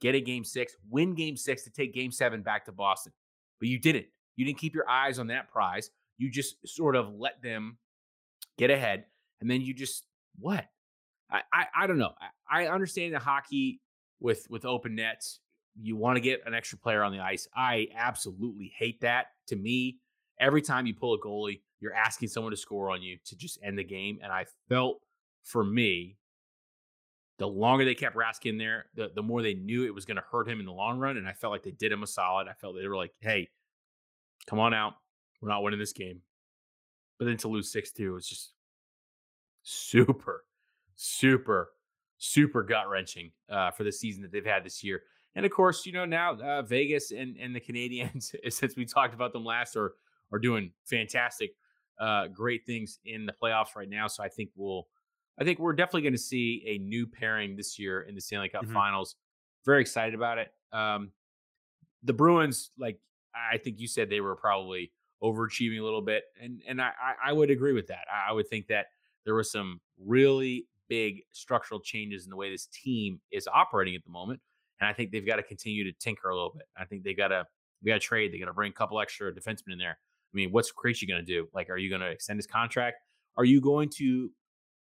get a game six, win game six to take game seven back to Boston. But you didn't. You didn't keep your eyes on that prize. You just sort of let them get ahead, and then you just what? I I, I don't know. I, I understand the hockey with with open nets. You want to get an extra player on the ice. I absolutely hate that. To me, every time you pull a goalie, you're asking someone to score on you to just end the game. And I felt for me, the longer they kept Rask in there, the, the more they knew it was going to hurt him in the long run. And I felt like they did him a solid. I felt they were like, hey, come on out. We're not winning this game. But then to lose 6 2 was just super, super, super gut wrenching uh, for the season that they've had this year. And of course, you know, now uh, Vegas and, and the Canadiens, since we talked about them last, are, are doing fantastic, uh, great things in the playoffs right now. So I think we'll, I think we're definitely going to see a new pairing this year in the Stanley Cup Mhm. finals. Very excited about it. Um, the Bruins, like I think you said, they were probably overachieving a little bit, and and I I would agree with that. I would think that there were some really big structural changes in the way this team is operating at the moment, and I think they've got to continue to tinker a little bit. I think they got to we got to trade. They got to bring a couple extra defensemen in there. I mean, what's Krejci going to do? Like, are you going to extend his contract? Are you going to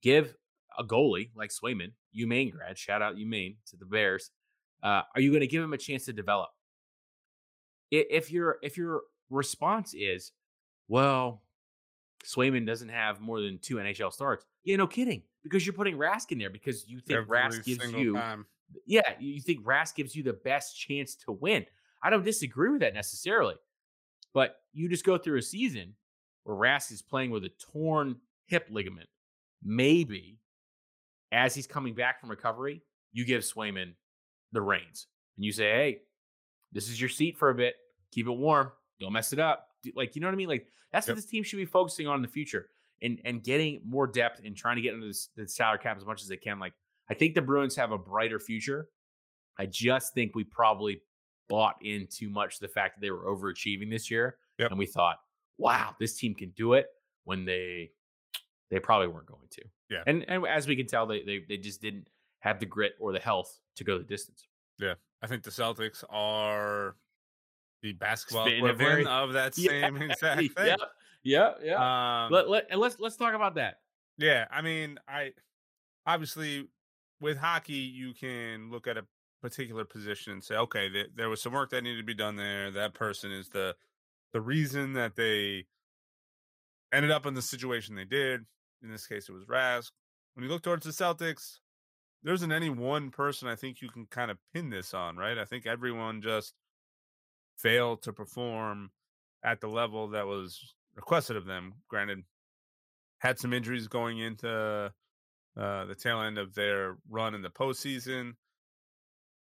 give a goalie like Swayman, UMaine grad, shout out UMaine to the Bears? Uh, are you going to give him a chance to develop? If your if your response is, well, Swayman doesn't have more than two NHL starts, yeah, no kidding, because you're putting Rask in there because you think Every Rask gives you time. yeah, you think Rask gives you the best chance to win. I don't disagree with that necessarily. But you just go through a season where Rask is playing with a torn hip ligament. Maybe as he's coming back from recovery, you give Swayman the reins and you say, hey, this is your seat for a bit. Keep it warm. don't mess it up. Like, you know what I mean? Like, that's Yep. what this team should be focusing on in the future and and getting more depth and trying to get into this, the salary cap as much as they can. Like, I think the Bruins have a brighter future. I just think we probably bought in too much the fact that they were overachieving this year. Yep. And we thought, wow, this team can do it when they they probably weren't going to. Yeah. And and as we can tell, they they, they just didn't have the grit or the health to go the distance. Yeah. I think the Celtics are the basketball equivalent of that Yeah, same exact thing. Yeah, yeah, yeah. Um, let, let, and let's let's talk about that. Yeah, I mean, I obviously with hockey you can look at a particular position and say, okay, th- there was some work that needed to be done there. That person is the the reason that they ended up in the situation they did. In this case, it was Rask. When you look towards the Celtics, there isn't any one person I think you can kind of pin this on, right? I think everyone just failed to perform at the level that was requested of them. Granted, had some injuries going into uh, the tail end of their run in the postseason.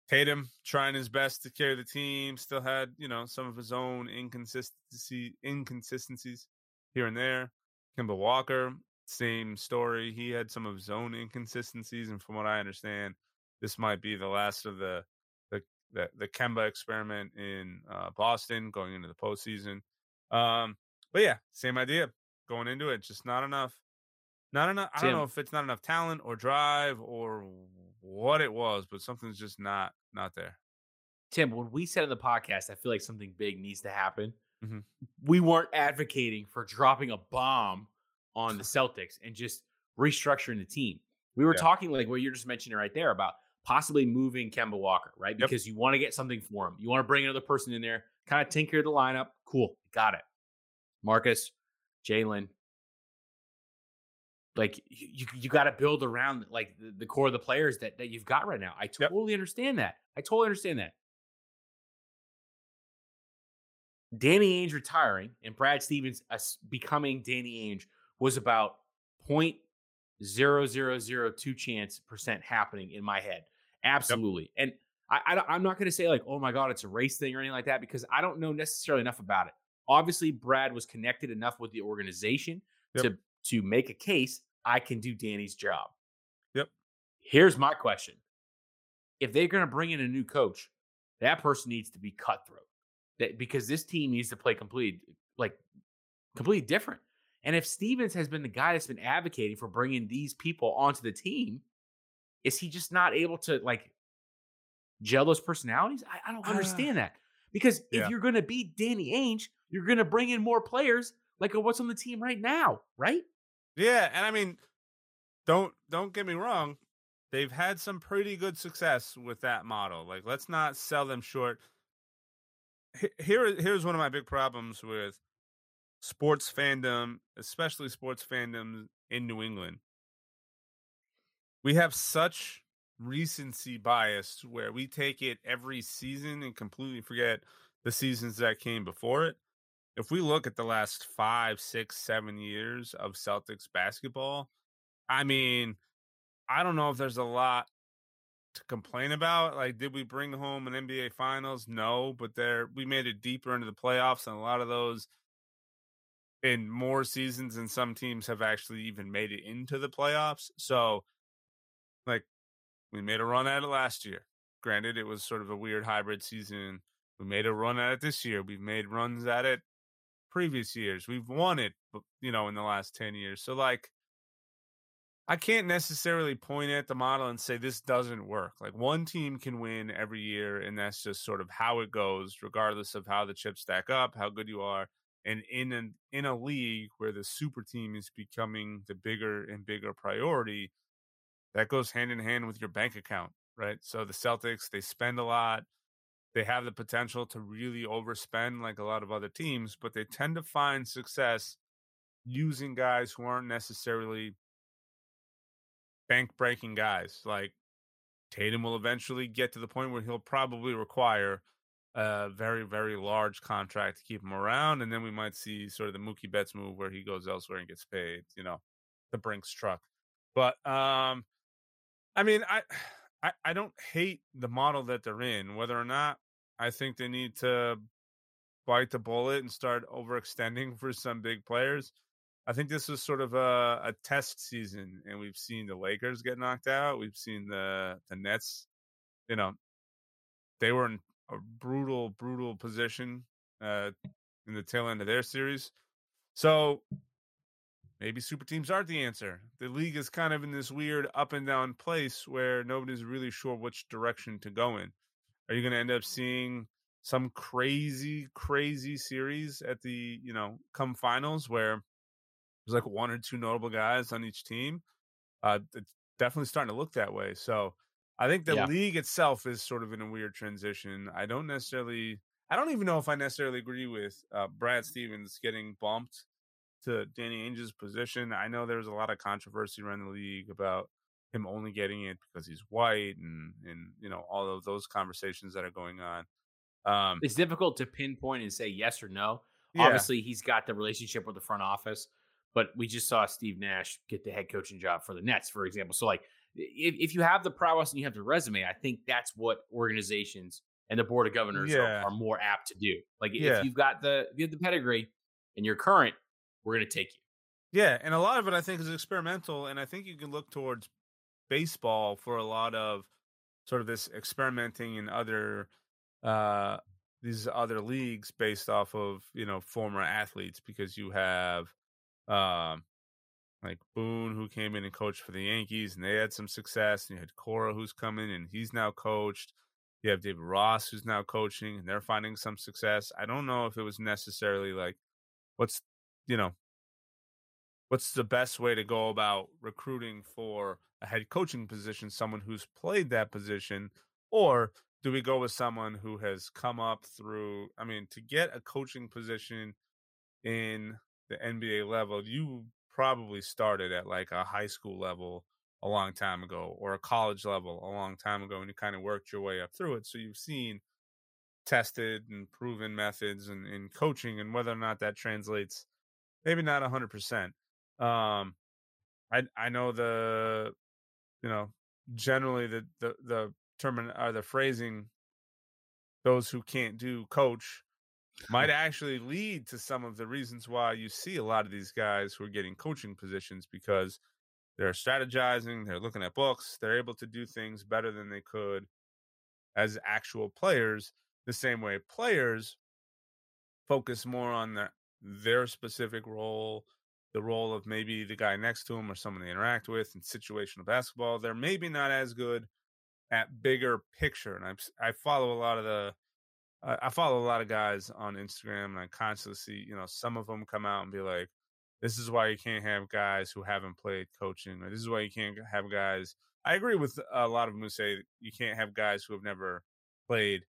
Tatum trying his best to carry the team, still had you know some of his own inconsistency inconsistencies here and there. Kemba Walker, same story. He had some of his own inconsistencies, and from what I understand, this might be the last of the the the, Kemba experiment in uh, Boston going into the postseason. Um, but yeah, same idea going into it. Just not enough. Not enough. I don't know if it's not enough talent or drive or what it was, but something's just not not there. Tim, when we said in the podcast, I feel like something big needs to happen. Mhm. We weren't advocating for dropping a bomb on the Celtics and just restructuring the team. We were Yeah. talking like what you're just mentioning right there about possibly moving Kemba Walker, right? Yep. Because you want to get something for him. You want to bring another person in there, kind of tinker the lineup. Cool, got it. Marcus, Jalen. Like you, you, got to build around like the, the core of the players that that you've got right now. I Yep. totally understand that. I totally understand that. Danny Ainge retiring and Brad Stevens becoming Danny Ainge was about point zero zero zero two chance percent happening in my head. Absolutely. And I, I, am not going to say like, oh my God, it's a race thing or anything like that because I don't know necessarily enough about it. Obviously, Brad was connected enough with the organization Yep. to to make a case I can do Danny's job. Yep. Here's my question: If they're going to bring in a new coach, that person needs to be cutthroat. That because this team needs to play completely like completely different. And if Stevens has been the guy that's been advocating for bringing these people onto the team, is he just not able to like gel those personalities? I, I don't Uh, understand that. Because if yeah. you're going to beat Danny Ainge, you're going to bring in more players like what's on the team right now, right? Yeah, and I mean, don't don't get me wrong. They've had some pretty good success with that model. Like, let's not sell them short. Here, here's one of my big problems with sports fandom, especially sports fandom in New England. We have such recency bias where we take it every season and completely forget the seasons that came before it if we look at the last five, six, seven years of Celtics basketball, I mean, I don't know if there's a lot to complain about. Like, did we bring home an NBA Finals? No, but there we made it deeper into the playoffs, and a lot of those in more seasons than some teams have actually even made it into the playoffs. So, we made a run at it last year. Granted, it was sort of a weird hybrid season. We made a run at it this year. We've made runs at it previous years. We've won it, you know, in the last 10 years. So, like, I can't necessarily point at the model and say this doesn't work. Like, one team can win every year, and that's just sort of how it goes, regardless of how the chips stack up, how good you are. And in an in a league where the super team is becoming the bigger and bigger priority, that goes hand in hand with your bank account, right? So the Celtics, they spend a lot they have the potential to really overspend like a lot of other teams, but they tend to find success using guys who aren't necessarily bank breaking guys. Like Tatum will eventually get to the point where he'll probably require a very, very large contract to keep him around. And then we might see sort of the Mookie Betts move where he goes elsewhere and gets paid, you know, the Brinks truck. But um I mean I I, I don't hate the model that they're in, whether or not I think they need to bite the bullet and start overextending for some big players. I think this was sort of a, a test season, and we've seen the Lakers get knocked out. We've seen the the Nets, you know, they were in a brutal, brutal position uh, in the tail end of their series. So maybe super teams aren't the answer. The league is kind of in this weird up and down place where nobody's really sure which direction to go in. Are you going to end up seeing some crazy, crazy series at the, you know, come finals where there's like one or two notable guys on each team? Uh, it's definitely starting to look that way. So I think the yeah. league itself is sort of in a weird transition. I don't necessarily, I don't even know if I necessarily agree with uh, Brad Stevens getting bumped to Danny Ainge's position. I know there was a lot of controversy around the league about him only getting it because he's white and and you know all of those conversations that are going on. Um, it's difficult to pinpoint and say yes or no. Yeah. Obviously, he's got the relationship with the front office, but we just saw Steve Nash get the head coaching job for the Nets, for example. So, like, if, if you have the prowess and you have the resume, I think that's what organizations and the board of governors yeah. are, are, more apt to do. Like, yeah. if you've got the you have the pedigree and you're current, we're going to take you. Yeah, and a lot of it I think is experimental, and I think you can look towards baseball for a lot of sort of this experimenting in other uh these other leagues based off of you know former athletes because you have um like Boone who came in and coached for the Yankees and they had some success and you had Cora who's coming and he's now coached you have David Ross who's now coaching and they're finding some success I don't know if it was necessarily like what's you know what's the best way to go about recruiting for a head coaching position, someone who's played that position, or do we go with someone who has come up through? I mean, to get a coaching position in the NBA level, you probably started at like a high school level a long time ago or a college level a long time ago and you kind of worked your way up through it. So you've seen tested and proven methods and in coaching and whether or not that translates maybe not 100% um i i know the you know, generally the the the term or uh, the phrasing those who can't do coach might actually lead to some of the reasons why you see a lot of these guys who are getting coaching positions because they're strategizing, they're looking at books, they're able to do things better than they could as actual players. The same way players focus more on their their specific role the role of maybe the guy next to him or someone they interact with in situational basketball. They're maybe not as good at bigger picture. And I I follow a lot of the I follow a lot of guys on Instagram, and I constantly see you know some of them come out and be like, "This is why you can't have guys who haven't played coaching," or "This is why you can't have guys." I agree with a lot of them who say you can't have guys who have never played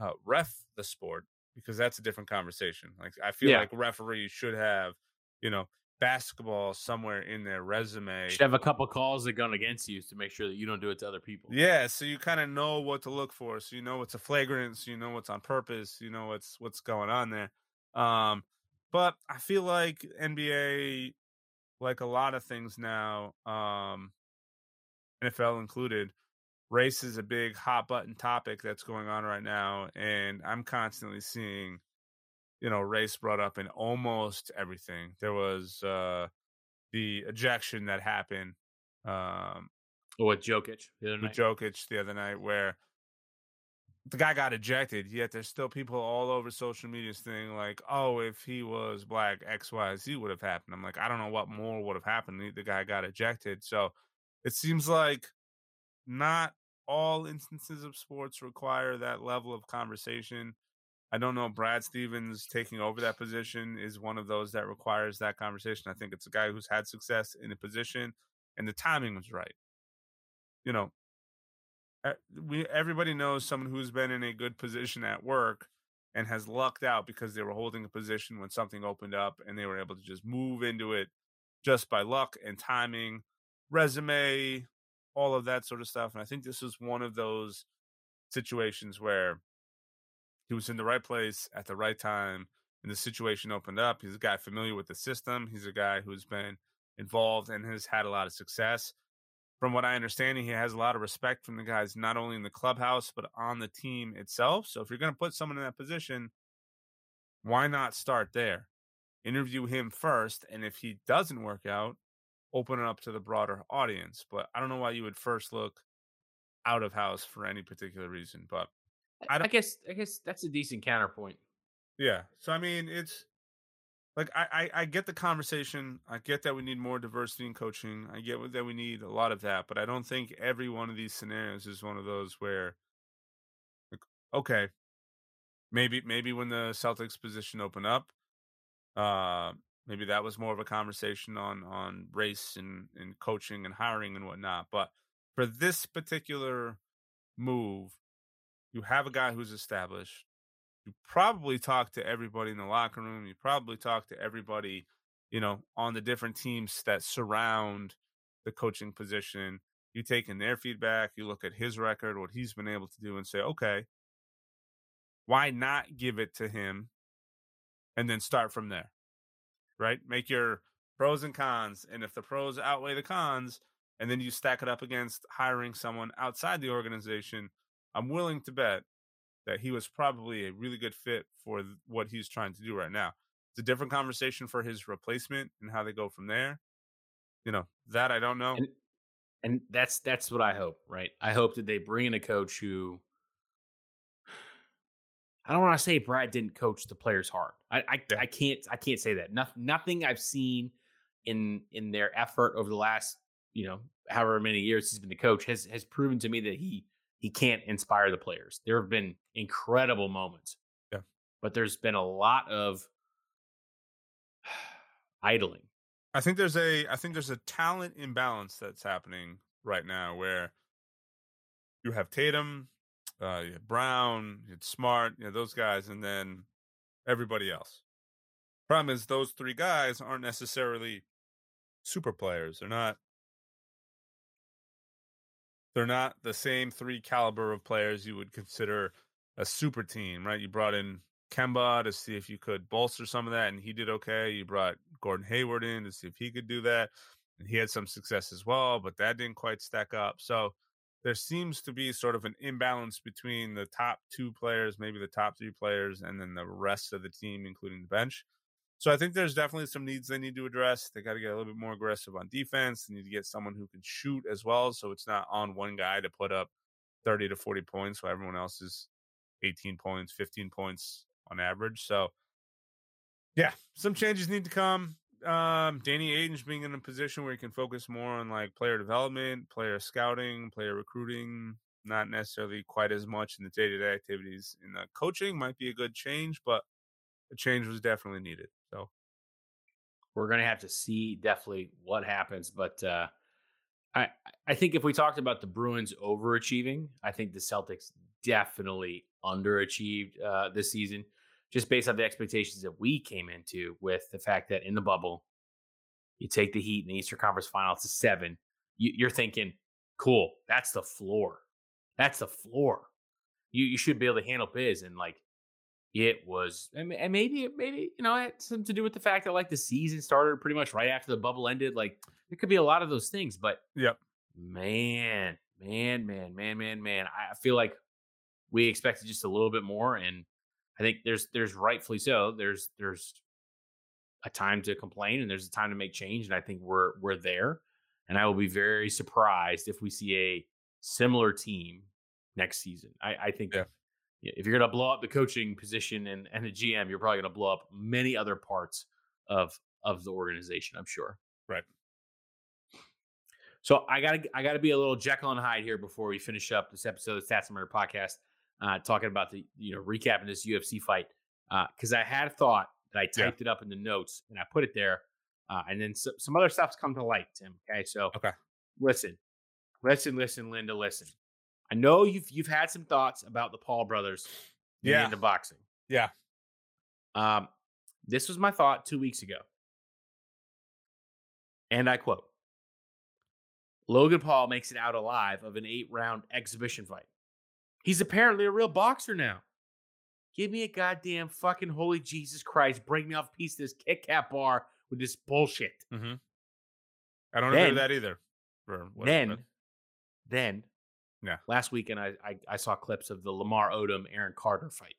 uh, ref the sport because that's a different conversation. Like I feel yeah. like referees should have, you know, basketball somewhere in their resume. Should have a couple calls that gone against you to make sure that you don't do it to other people. Yeah, so you kind of know what to look for. So you know what's a flagrant, so you know what's on purpose, you know what's what's going on there. Um, but I feel like NBA, like a lot of things now, um, NFL included, race is a big hot button topic that's going on right now, and I'm constantly seeing you know, race brought up in almost everything. There was uh the ejection that happened um with Jokic the other night. With Jokic the other night where the guy got ejected, yet there's still people all over social media saying like, "Oh, if he was black, X, Y, Z would have happened." I'm like, I don't know what more would have happened. The guy got ejected, so it seems like not all instances of sports require that level of conversation. I don't know. Brad mm-hmm. Stevens taking over that position is one of those that requires that conversation. I think it's a guy who's had success in a position, and the timing was right. You know, eh, we everybody knows someone who's been in a good position at work and has lucked out because they were holding a position when something opened up and they were able to just move into it just by luck and timing, resume, all of that sort of stuff. And I think this was one of those situations where he was in the right place at the right time and the situation opened up. He's a guy familiar with the system. He's a guy who's been involved and has had a lot of success. From what I understand, he has a lot of respect from the guys, not only in the clubhouse, but on the team itself. So if you're going to put someone in that position, Why not start there? Interview him first, and if he doesn't work out, open it up to the broader audience. But I don't know why you would first look out of house for any particular reason. But I, I I guess I guess that's a decent counterpoint. yeah, so I mean, it's like I, I I get the conversation. I get that we need more diversity in coaching. I get that we need a lot of that, but I don't think every one of these scenarios is one of those where, like, okay, maybe maybe when the Celtics position open up, uh, maybe that was more of a conversation on on race and and coaching and hiring and whatnot. But for this particular move, you have a guy who's established. You probably talk to everybody in the locker room. You probably talk to everybody, you know, on the different teams that surround the coaching position. You take in their feedback. You look at his record, what he's been able to do, and say, okay, why not give it to him and then start from there? Right? Make your pros and cons. And if the pros outweigh the cons, and then you stack it up against hiring someone outside the organization, I'm willing to bet that he was probably a really good fit for what he's trying to do right now. It's a different conversation for his replacement and how they go from there. You know, that I don't know. And and that's that's what I hope, right? I hope that they bring in a coach who I don't want to say Brad didn't coach the players hard. I I, Yeah. I can't I can't say that. Nothing nothing I've seen in in their effort over the last you know however many years he's been the coach has has proven to me that he he can't inspire the players. There have been incredible moments, Yeah. but there's been a lot of idling. I think there's a I think there's a talent imbalance that's happening right now where you have Tatum, uh, you have Brown, you have Smart, you know, those guys, and then everybody else. Problem is those three guys aren't necessarily super players. They're not they're not the same three caliber of players you would consider a super team, right? You brought in Kemba to see if you could bolster some of that, and he did okay. You brought Gordon Hayward in to see if he could do that, and he had some success as well, but that didn't quite stack up. So there seems to be sort of an imbalance between the top two players, maybe the top three players, and then the rest of the team, including the bench. So I think there's definitely some needs they need to address. They got to get a little bit more aggressive on defense. They need to get someone who can shoot as well, so it's not on one guy to put up 30 to 40 points while everyone else is 18 points, 15 points on average. So yeah, some changes need to come. Um, Danny Ainge's being in a position where he can focus more on like player development, player scouting, player recruiting, not necessarily quite as much in the day to day activities. In the coaching might be a good change, but a change was definitely needed. So we're gonna have to see definitely what happens. But uh, I I think if we talked about the Bruins overachieving, I think the Celtics definitely underachieved uh, this season, just based on the expectations that we came into with the fact that in the bubble, you take the Heat in the Eastern Conference Final to seven. You, you're thinking, cool, that's the floor. That's the floor. You you should be able to handle biz and like it was and and maybe maybe you know it had something to do with the fact that like the season started pretty much right after the bubble ended like it could be a lot of those things but yep, man man man man man man i feel like we expected just a little bit more and i think there's there's rightfully so there's there's a time to complain and there's a time to make change and i think we're we're there and i will be very surprised if we see a similar team next season i i think Yeah. if you're going to blow up the coaching position and, and the GM, you're probably going to blow up many other parts of of the organization. I'm sure. Right. So I gotta I gotta be a little Jekyll and Hyde here before we finish up this episode of Stats and Murder podcast, uh, talking about the you know recapping this UFC fight because I had a thought that I Yeah. typed it up in the notes and I put it there, uh, and then so, some other stuff's come to light, Tim. Okay, so Okay. listen, listen, listen, Linda, listen. I know you've you've had some thoughts about the Paul brothers Yeah. into boxing. yeah, Um, this was my thought two weeks ago. And I quote Logan Paul makes it out alive of an eight round exhibition fight. He's apparently a real boxer now. Give me a goddamn fucking holy Jesus Christ. Break me off a piece of this Kit Kat bar with this bullshit. mm-hmm. I don't agree with that either. Then, then, Yeah. last weekend I, I I saw clips of the Lamar Odom Aaron Carter fight.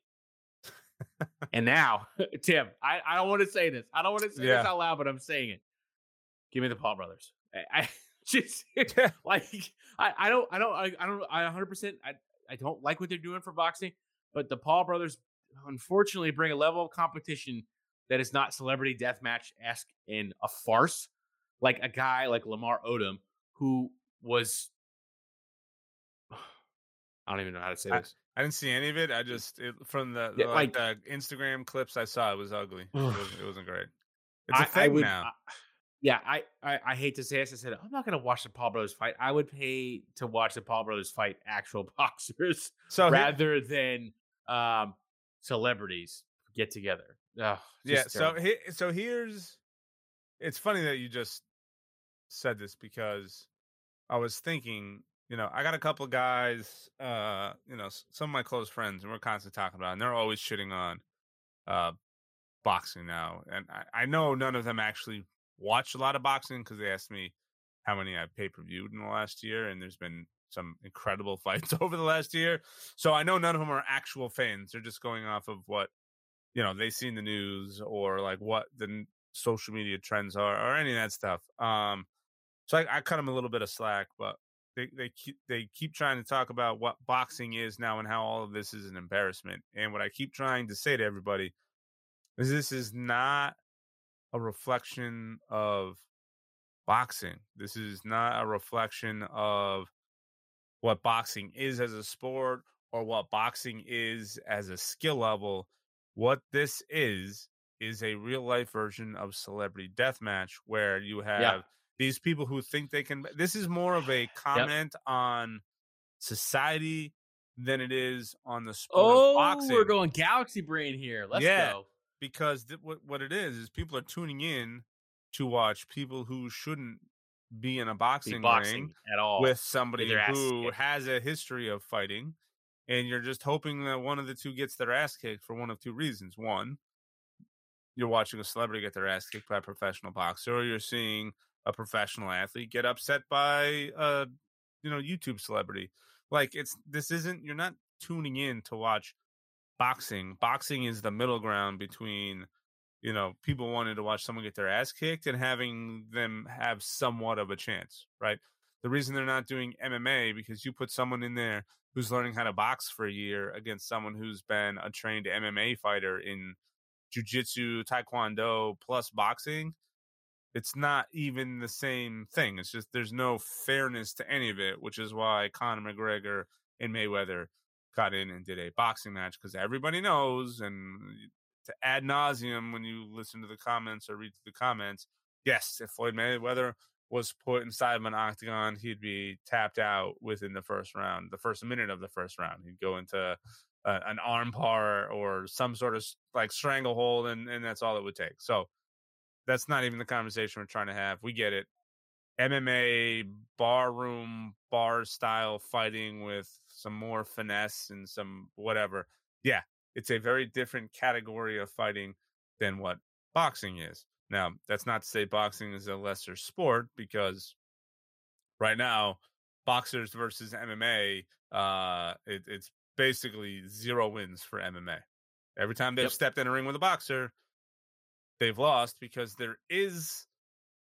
and now, Tim, I, I don't want to say this. I don't want to say Yeah. this out loud, but I'm saying it. Give me the Paul brothers. I, I just like I, I don't I don't I, I don't I 100 percent I don't like what they're doing for boxing, but the Paul brothers unfortunately bring a level of competition that is not celebrity deathmatch esque in a farce. Like a guy like Lamar Odom, who was I don't even know how to say this. I didn't see any of it. I just it, from the, the, like, the Instagram clips I saw, it was ugly. It, was, it wasn't great. It's a I- I thing would- now. Yeah, I, I I hate to say this. I said I'm not going to watch the Paul brothers fight. I would pay to watch the Paul brothers fight actual boxers so he- rather than um celebrities get together. Ugh, yeah. So he, so here's. It's funny that you just said this because I was thinking. You know, I got a couple of guys. Uh, you know, some of my close friends, and we're constantly talking about, it, and they're always shitting on, uh, boxing now. And I, I know none of them actually watch a lot of boxing because they asked me how many I pay per viewed in the last year, and there's been some incredible fights over the last year. So I know none of them are actual fans. They're just going off of what you know they see in the news or like what the social media trends are or any of that stuff. Um, so I, I cut them a little bit of slack, but they they keep they keep trying to talk about what boxing is now and how all of this is an embarrassment. And what I keep trying to say to everybody is this is not a reflection of boxing. This is not a reflection of what boxing is as a sport or what boxing is as a skill level. What this is is a real life version of celebrity deathmatch where you have these people who think they can this is more of a comment on society than it is on the sport of oh, boxing we're going galaxy brain here. Let's Yeah. go. Because th- what what it is is people are tuning in to watch people who shouldn't be in a Be boxing, boxing ring at all with somebody who kicked. has a history of fighting and you're just hoping that one of the two gets their ass kicked for one of two reasons one you're watching a celebrity get their ass kicked by a professional boxer or you're seeing a professional athlete get upset by a you know youtube celebrity like it's this isn't you're not tuning in to watch boxing. Boxing is the middle ground between you know people wanting to watch someone get their ass kicked and having them have somewhat of a chance right? The reason they're not doing mma because you put someone in there who's learning how to box for a year against someone who's been a trained mma fighter in jiu-jitsu taekwondo plus boxing it's not even the same thing. It's just there's no fairness to any of it which is why conor mcgregor and mayweather got in and did a boxing match because everybody knows and to ad nauseum when you listen to the comments or read the comments yes if floyd mayweather was put inside of an octagon he'd be tapped out within the first round the first minute of the first round. He'd go into uh, an arm bar or some sort of like stranglehold and, and that's all it would take. So that's not even the conversation we're trying to have. We get it. MMA barroom bar style fighting with some more finesse and some whatever. Yeah, it's a very different category of fighting than what boxing is. Now, that's not to say boxing is a lesser sport because right now, boxers versus MMA, uh, it, it's basically zero wins for MMA. Every time they've Yep. stepped in a ring with a boxer, they've lost because there is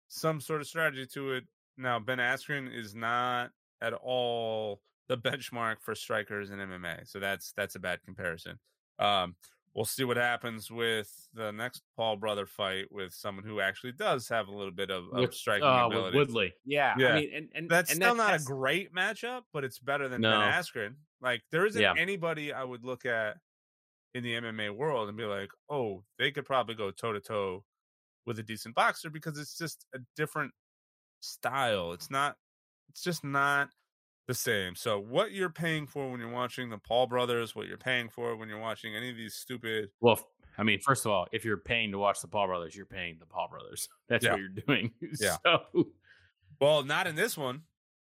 some sort of strategy to it. Now, Ben Askren is not at all the benchmark for strikers in MMA, so that's that's a bad comparison. Um, we'll see what happens with the next Paul brother fight with someone who actually does have a little bit of, of With, striking uh, ability. Woodley. Yeah. Yeah. I mean, and, and That's and still that- not a great matchup, but it's better than No. Ben Askren. Like there isn't Yeah. anybody I would look at in the MMA world and be like, oh, they could probably go toe to toe with a decent boxer because it's just a different style. It's not. It's just not the same. So what you're paying for when you're watching the Paul brothers, what you're paying for when you're watching any of these stupid Well, I mean, first of all, if you're paying to watch the Paul brothers, you're paying the Paul brothers. That's Yeah. what you're doing. Yeah. So, well, not in this one.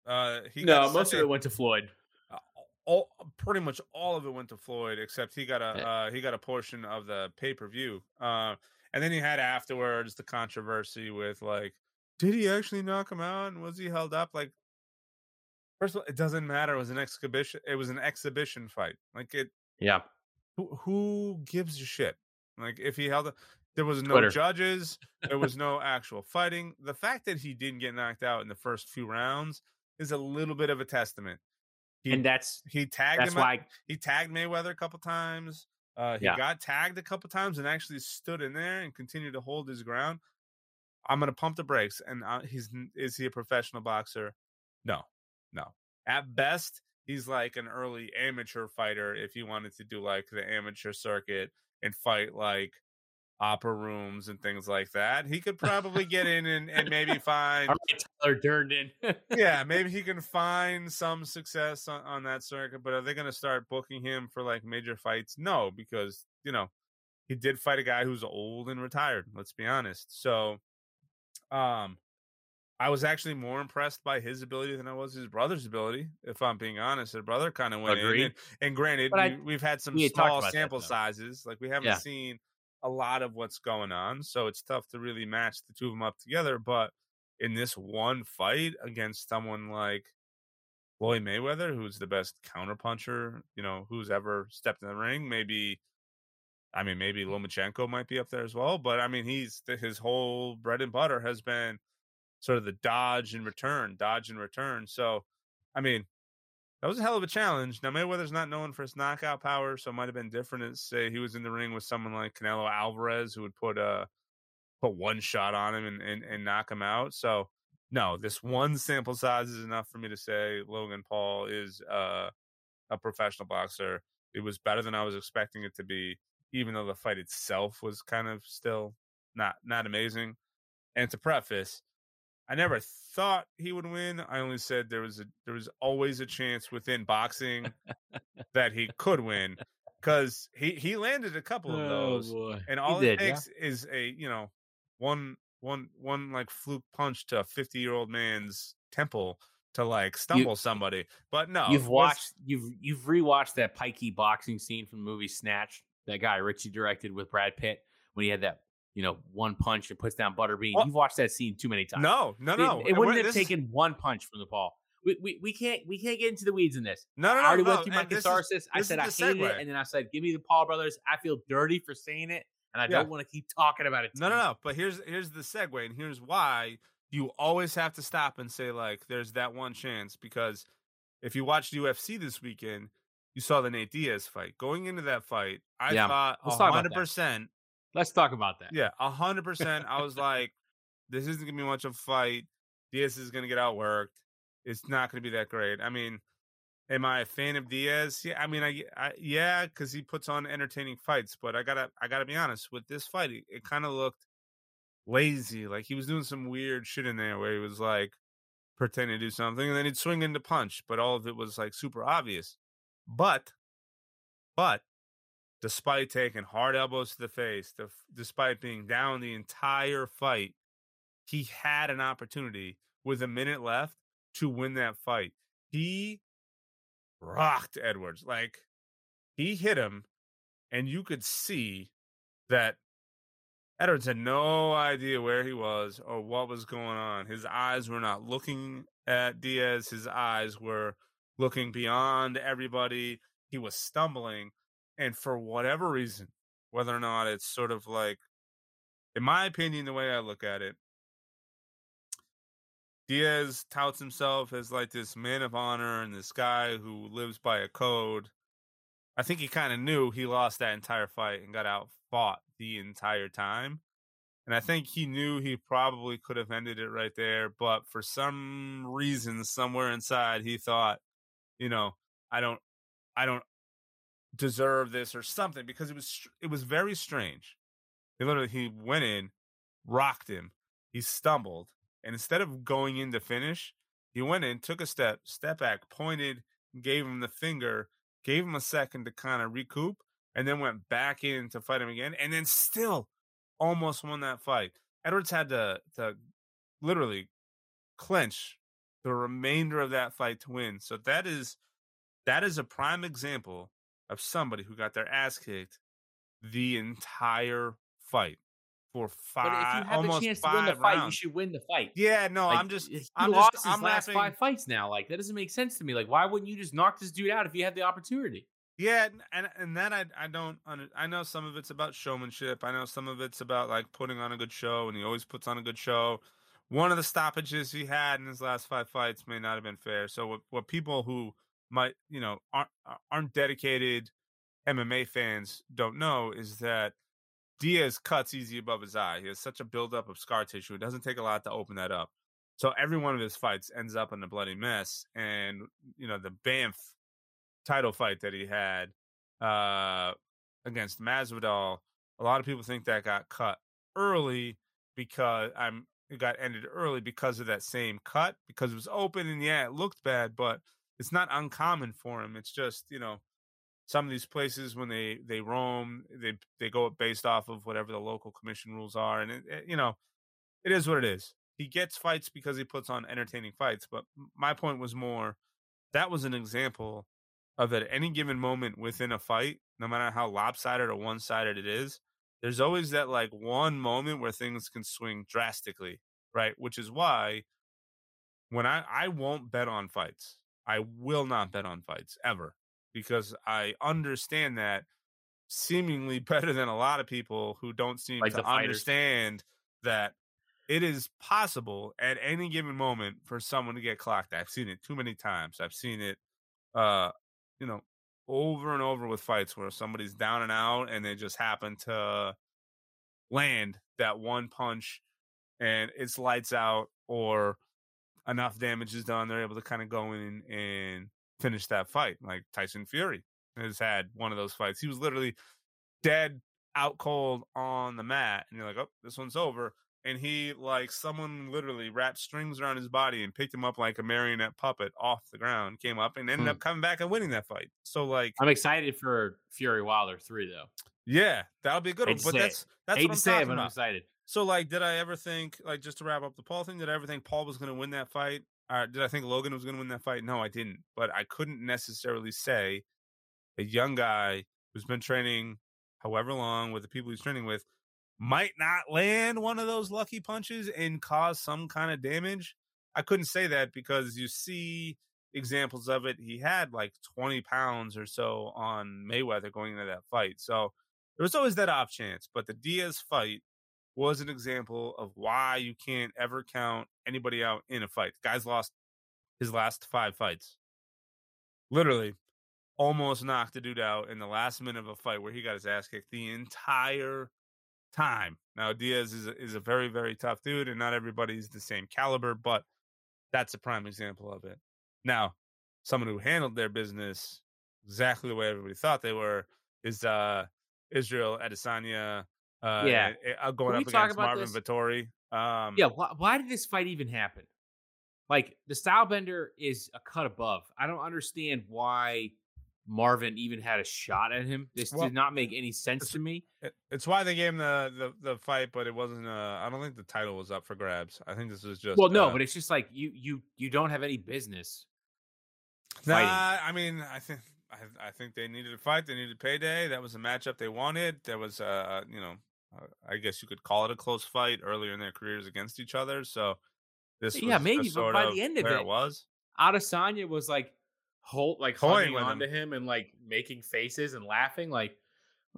Uh, he no, got most of it went to Floyd. uh, all pretty much all of it went to Floyd, except he got a Yeah. uh, he got a portion of the pay per view. Uh, and then he had afterwards the controversy with like, did he actually knock him out? And was he held up? Like, first of all, it doesn't matter. It was an exhibition. It was an exhibition fight. Like it. Yeah. who, who gives a shit? Like if he held, a, there was no Twitter. judges, there was no actual fighting. The fact that he didn't get knocked out in the first few rounds is a little bit of a testament. He and that's he tagged that's him. why he tagged Mayweather a couple times. Uh, he Yeah. got tagged a couple times and actually stood in there and continued to hold his ground. I'm gonna pump the brakes. And uh, he's is he a professional boxer? No, no. At best, he's like an early amateur fighter. If he wanted to do like the amateur circuit and fight like opera rooms and things like that, he could probably get in and, and maybe find Tyler Durden. yeah, maybe he can find some success on, on that circuit, but are they going to start booking him for like major fights? No, because you know he did fight a guy who's old and retired. Let's be honest. So, um, I was actually more impressed by his ability than I was his brother's ability. If I'm being honest, his brother kind of went in, and, and granted, I- we, we've had some small that, sample though. sizes. Like we haven't Yeah. seen a lot of what's going on, so it's tough to really match the two of them up together. But in this one fight against someone like Floyd Mayweather, who's the best counterpuncher, you know, who's ever stepped in the ring, maybe. I mean, maybe Lomachenko might be up there as well, but I mean, he's his whole bread and butter has been sort of the dodge and return, dodge and return. So, I mean, that was a hell of a challenge. Now Mayweather's not known for his knockout power, so it might have been different. Say he was in the ring with someone like Canelo Alvarez, who would put uh put one shot on him and, and, and knock him out. So no, this one sample size is enough for me to say Logan Paul is uh, a professional boxer. It was better than I was expecting it to be, even though the fight itself was kind of still not not amazing. And to preface, I never thought he would win. I only said there was a there was always a chance within boxing that he could win because he he landed a couple of oh, those, Oh, boy. and He all it did, yeah. takes is a you know one one one like fluke punch to a fifty year old man's temple to like stumble somebody. But no, You've watched you've you've rewatched that pikey boxing scene from the movie Snatch. That Guy Ritchie directed with Brad Pitt when he had that you know one punch and puts down Butterbean. Well- You've watched that scene too many times. no no no. it, and wouldn't have is- taken one punch from the Paul. We, we, we can't we can't get into the weeds in this. no no I no. already no, went through my and this is- catharsis. I said I hated it, and then I said, "Give me the Paul brothers." I feel dirty for saying it, and I Yeah. don't want to keep talking about it. No, no, no. But here's here's the segue, and here's why you always have to stop and say like, "There's that one chance." Because if you watched UFC this weekend, you saw the Nate Diaz fight. Going into that fight, I Yeah, thought let's talk about hundred percent. Let's talk about that. Yeah, hundred percent. I was like, "This isn't gonna be much of a fight. Diaz is gonna get outworked. It's not gonna be that great." I mean. Am I a fan of Diaz? Yeah, I mean, I, I yeah, because he puts on entertaining fights. But I gotta, I gotta be honest with this fight. It, it kind of looked lazy. Like he was doing some weird shit in there where he was like pretending to do something and then he'd swing into punch, but all of it was like super obvious. But, but despite taking hard elbows to the face, def- despite being down the entire fight, he had an opportunity with a minute left to win that fight. He rocked Edwards. Like he hit him, and you could see that Edwards had no idea where he was or what was going on. His eyes were not looking at Diaz, his eyes were looking beyond everybody. He was stumbling. And for whatever reason, whether or not it's sort of like, in my opinion, the way I look at it, Diaz touts himself as like this man of honor and this guy who lives by a code. I think he kind of knew he lost that entire fight and got out fought the entire time. And I think he knew he probably could have ended it right there, but for some reason somewhere inside he thought, you know, I don't I don't deserve this or something because it was it was very strange. He literally he went in, rocked him, he stumbled, and instead of going in to finish, he went in, took a step, step back, pointed, gave him the finger, gave him a second to kind of recoup, and then went back in to fight him again, and then still almost won that fight. Edwards had to to literally clinch the remainder of that fight to win. So that is that is a prime example of somebody who got their ass kicked the entire fight for But if you five, have almost a chance to five win the fight, you should win the fight. Yeah, no, Like, I'm just, I'm lost just, his I'm last laughing. five fights now. Like that doesn't make sense to me. Like, why wouldn't you just knock this dude out if you had the opportunity? Yeah, and and that I I don't I know some of it's about showmanship. I know some of it's about like putting on a good show, and he always puts on a good show. One of the stoppages he had in his last five fights may not have been fair. So what what people who might you know aren't aren't dedicated MMA fans don't know is that Diaz cuts easy above his eye. He has such a buildup of scar tissue. It doesn't take a lot to open that up. So every one of his fights ends up in a bloody mess. And you know the BMF title fight that he had uh, against Masvidal, a lot of people think that got cut early because I'm it got ended early because of that same cut because it was open and yeah, it looked bad, but it's not uncommon for him. It's just you know some of these places when they they roam, they they go based off of whatever the local commission rules are, and it, it, you know it is what it is. He gets fights because he puts on entertaining fights, but my point was more that was an example of at any given moment within a fight, no matter how lopsided or one sided it is, there's always that like one moment where things can swing drastically, right? Which is why when I I won't bet on fights. I will not bet on fights ever because I understand that seemingly better than a lot of people who don't seem like to understand that it is possible at any given moment for someone to get clocked. I've seen it too many times. I've seen it uh you know over and over with fights where somebody's down and out and they just happen to land that one punch and it's lights out or enough damage is done they're able to kind of go in and finish that fight. Like Tyson Fury has had one of those fights. He was literally dead out cold on the mat, and you're like, oh, this one's over. And he, like, someone literally wrapped strings around his body and picked him up like a marionette puppet off the ground, came up and ended hmm. up coming back and winning that fight. So, like, I'm excited for Fury Wilder 3, though. Yeah, that'll be a good one. But that's that's what I'm say talking it, about. I'm excited. So, like, did I ever think, like, just to wrap up the Paul thing, did I ever think Paul was going to win that fight? Uh, did I think Logan was going to win that fight? No, I didn't. But I couldn't necessarily say a young guy who's been training however long with the people he's training with might not land one of those lucky punches and cause some kind of damage. I couldn't say that because you see examples of it. He had like 20 pounds or so on Mayweather going into that fight. So there was always that off chance. But the Diaz fight was an example of why you can't ever count anybody out in a fight. The guy's lost his last five fights. Literally, almost knocked the dude out in the last minute of a fight where he got his ass kicked the entire time. Now Diaz is a, is a very very tough dude, and not everybody's the same caliber, but that's a prime example of it. Now, someone who handled their business exactly the way everybody thought they were is uh Israel Adesanya uh, yeah, going up against Marvin this? Vettori. Um, yeah, why, why did this fight even happen? Like the style bender is a cut above. I don't understand why Marvin even had a shot at him. This well, did not make any sense to me. It's why they gave him the, the, the fight, but it wasn't. Uh, I don't think the title was up for grabs. I think this was just. Well, no, uh, but it's just like you you you don't have any business. Nah, I mean, I think I, I think they needed a fight. They needed payday. That was a matchup they wanted. There was, uh, you know, uh, I guess you could call it a close fight earlier in their careers against each other. So this, yeah, maybe, but by the end of it, it was Adesanya was like hold like holding onto him. him. and like making faces and laughing like.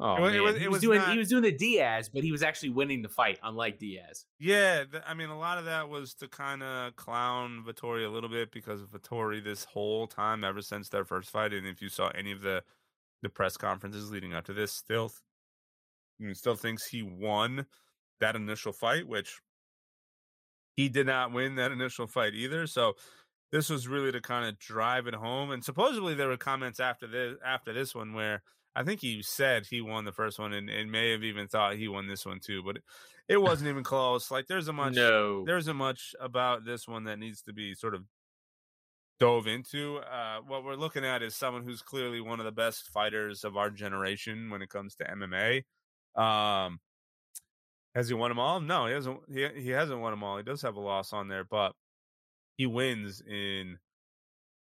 Oh, it, man. It was, he was, was doing not, he was doing the Diaz, but he was actually winning the fight, unlike Diaz. Yeah, th- I mean, a lot of that was to kind of clown Vettori a little bit because Vettori this whole time, ever since their first fight, and if you saw any of the the press conferences leading up to this, still he still thinks he won that initial fight, which he did not win that initial fight either. So this was really to kind of drive it home. And supposedly there were comments after this after this one where I think he said he won the first one and, and may have even thought he won this one too, but it, it wasn't even close. Like there's a much no. there's a much about this one that needs to be sort of dove into. Uh, what we're looking at is someone who's clearly one of the best fighters of our generation when it comes to MMA. Um, has he won them all? No, he hasn't. He he hasn't won them all. He does have a loss on there, but he wins in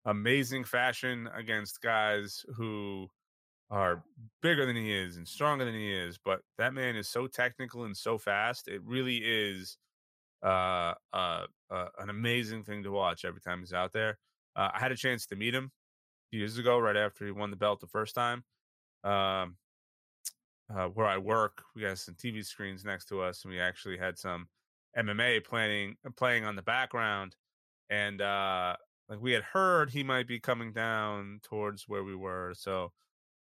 amazing fashion against guys who are bigger than he is and stronger than he is. But that man is so technical and so fast. It really is uh, uh, uh, an amazing thing to watch every time he's out there. Uh, I had a chance to meet him years ago, right after he won the belt the first time. Um, uh, where I work, we got some TV screens next to us, and we actually had some MMA planning playing on the background, and uh, like we had heard he might be coming down towards where we were, so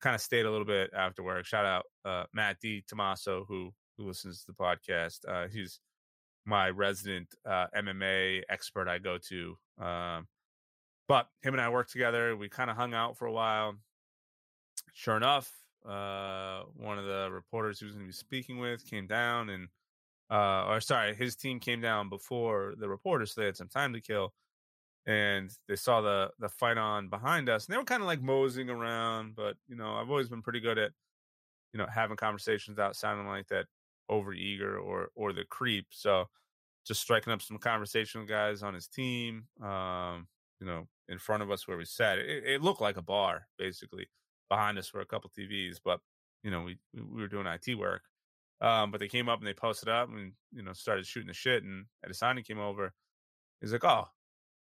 kind of stayed a little bit after work. Shout out uh, Matt D. Tomaso who who listens to the podcast. Uh, he's my resident uh, MMA expert I go to. Um, but him and I worked together. We kind of hung out for a while. Sure enough, uh, one of the reporters he was going to be speaking with came down and, uh, or sorry, his team came down before the reporters, so they had some time to kill. And they saw the the fight on behind us, and they were kind of like moseying around. But you know, I've always been pretty good at, you know, having conversations without sounding like that over eager or or the creep. So just striking up some conversation with guys on his team. Um, you know, in front of us where we sat, it, it looked like a bar basically behind us were a couple TVs, but you know, we we were doing IT work. Um, but they came up and they posted up and you know started shooting the shit. And Adesanya came over. He's like, oh,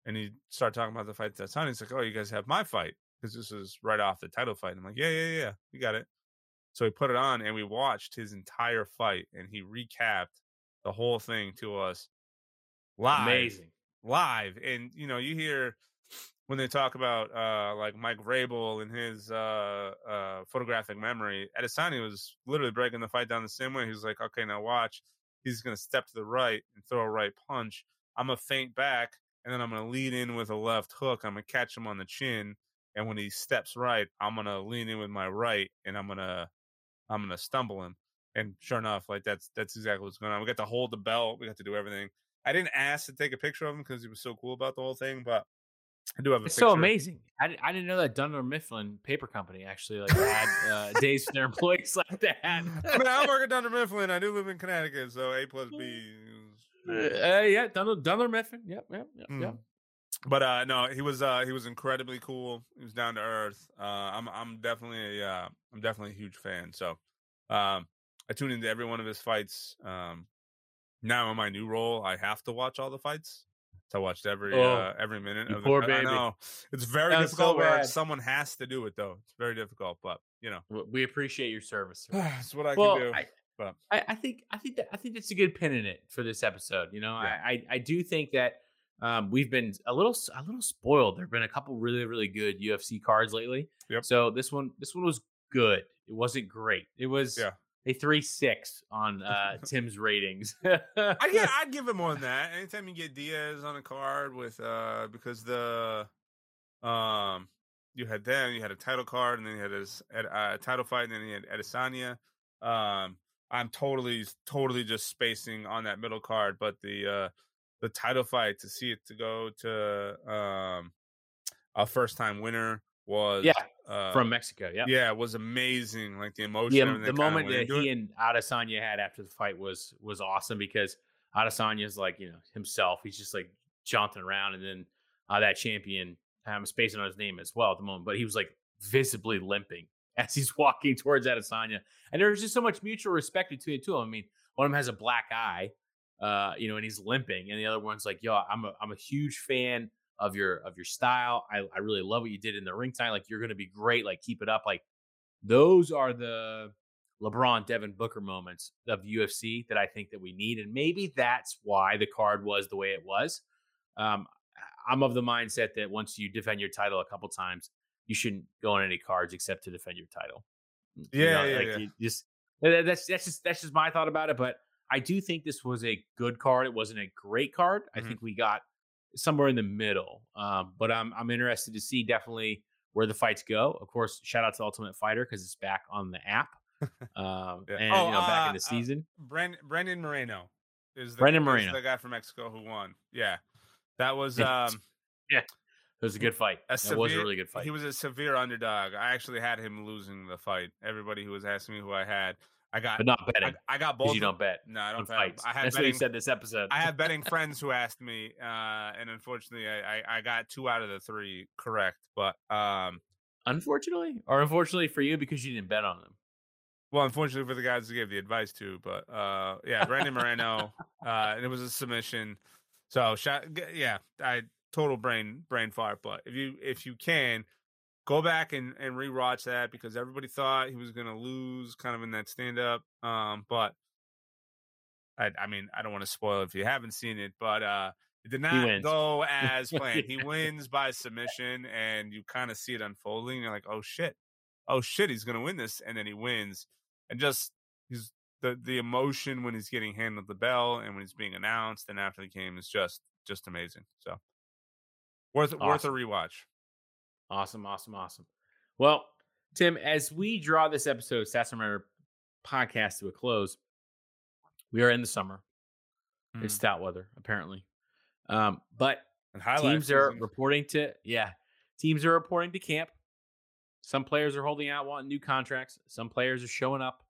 and he started talking about the fight that's on. He's like, oh, you guys have my fight because this is right off the title fight. And I'm like, yeah, yeah, yeah, you got it. So he put it on and we watched his entire fight and he recapped the whole thing to us live. Amazing. Live. And you know, you hear when they talk about uh, like Mike Vrabel and his uh, uh, photographic memory, Adesanya was literally breaking the fight down the same way. He was like, "Okay, now watch. He's going to step to the right and throw a right punch. I'm gonna feint back, and then I'm gonna lead in with a left hook. I'm gonna catch him on the chin, and when he steps right, I'm gonna lean in with my right, and I'm gonna I'm gonna stumble him." And sure enough, like that's that's exactly what's going on. We got to hold the belt. We got to do everything. I didn't ask to take a picture of him because he was so cool about the whole thing, but I do have a It's picture. so amazing. I, I didn't know that Dunder Mifflin Paper Company actually like had uh, days for their employees like that. I mean, I work at Dunder Mifflin. I do live in Connecticut, so A plus B. Uh, uh, yeah, Dunder, Dunder Mifflin. Yep, yep, yep, Mm. yep. But uh, no, he was uh, he was incredibly cool. He was down to earth. Uh, I'm I'm definitely a, uh, I'm definitely a huge fan. So um, I tune into every one of his fights. Um, now in my new role, I have to watch all the fights. So I watched every Oh, uh, every minute of poor the I know it's very so difficult. where someone has to do it though. It's very difficult, but you know, We appreciate your service. That's what I well, can do. I, but- I, I think I think that I think that's a good pin in it for this episode. You know, Yeah. I, I I do think that um, we've been a little a little spoiled. There've been a couple really really good UFC cards lately. Yep. So this one this one was good. It wasn't great. It was Yeah. A three six on uh, Tim's ratings. I, yeah, I'd give him more than that. Anytime you get Diaz on a card with uh because the um you had them, you had a title card, and then you had his uh, title fight, and then you had Adesanya. Um, I'm totally totally just spacing on that middle card, but the uh the title fight to see it to go to um a first time winner was Yeah, uh, from Mexico. Yeah. yeah, it was amazing. Like the emotion, Yeah, the moment that he and Adesanya had after the fight was was awesome because Adesanya's like you know himself. He's just like jaunting around, and then uh, that champion, I'm spacing on his name as well at the moment, but he was like visibly limping as he's walking towards Adesanya, and there was just so much mutual respect between the two of them. I mean, one of them has a black eye, uh, you know, and he's limping, and the other one's like, "Yo, I'm a I'm a huge fan." Of your of your style, I, I really love what you did in the ring time. Like you're gonna be great. Like keep it up. Like those are the LeBron Devin Booker moments of UFC that I think that we need, and maybe that's why the card was the way it was. Um, I'm of the mindset that once you defend your title a couple times, you shouldn't go on any cards except to defend your title. You Yeah, yeah, like yeah. you just that's that's just that's just my thought about it. But I do think this was a good card. It wasn't a great card. I Mhm. think we got somewhere in the middle. Um, but I'm I'm interested to see definitely where the fights go. Of course, shout out to Ultimate Fighter because it's back on the app. Um, Yeah. and Oh, you know, back uh, in the uh, season. Brandon Brandon Moreno is the, Brandon is Moreno. the guy from Mexico who won. Yeah, that was Yeah. um it was a good fight. a It was a really good fight. He was a severe underdog. I actually had him losing the fight. Everybody who was asking me who I had, I got. but not betting I got both. you don't bet No, I don't bet. fights. I had That's what you said this episode. I have betting friends who asked me, uh, and unfortunately, I, I I got two out of the three correct. But um, unfortunately, or unfortunately for you because you didn't bet on them. Well, unfortunately for the guys who gave the advice to, but uh, yeah, Brandon Moreno, uh, and it was a submission. So, yeah, I total brain brain fart. But if you if you can go back and and rewatch that because everybody thought he was going to lose, kind of in that stand up. Um, but I, I mean, I don't want to spoil it if you haven't seen it, but uh, it did not go as planned. he wins by submission, and you kind of see it unfolding. You're like, oh shit, oh shit, he's going to win this, and then he wins, and just he's the the emotion when he's getting handed the bell and when he's being announced and after the game is just just amazing. So worth awesome. worth a rewatch. Awesome, awesome, awesome. Well, Tim, as we draw this episode, Stats Runner podcast to a close, we are in the summer. Mm. It's stout weather, apparently. Um, but teams season. are reporting to yeah, teams are reporting to camp. Some players are holding out, wanting new contracts. Some players are showing up.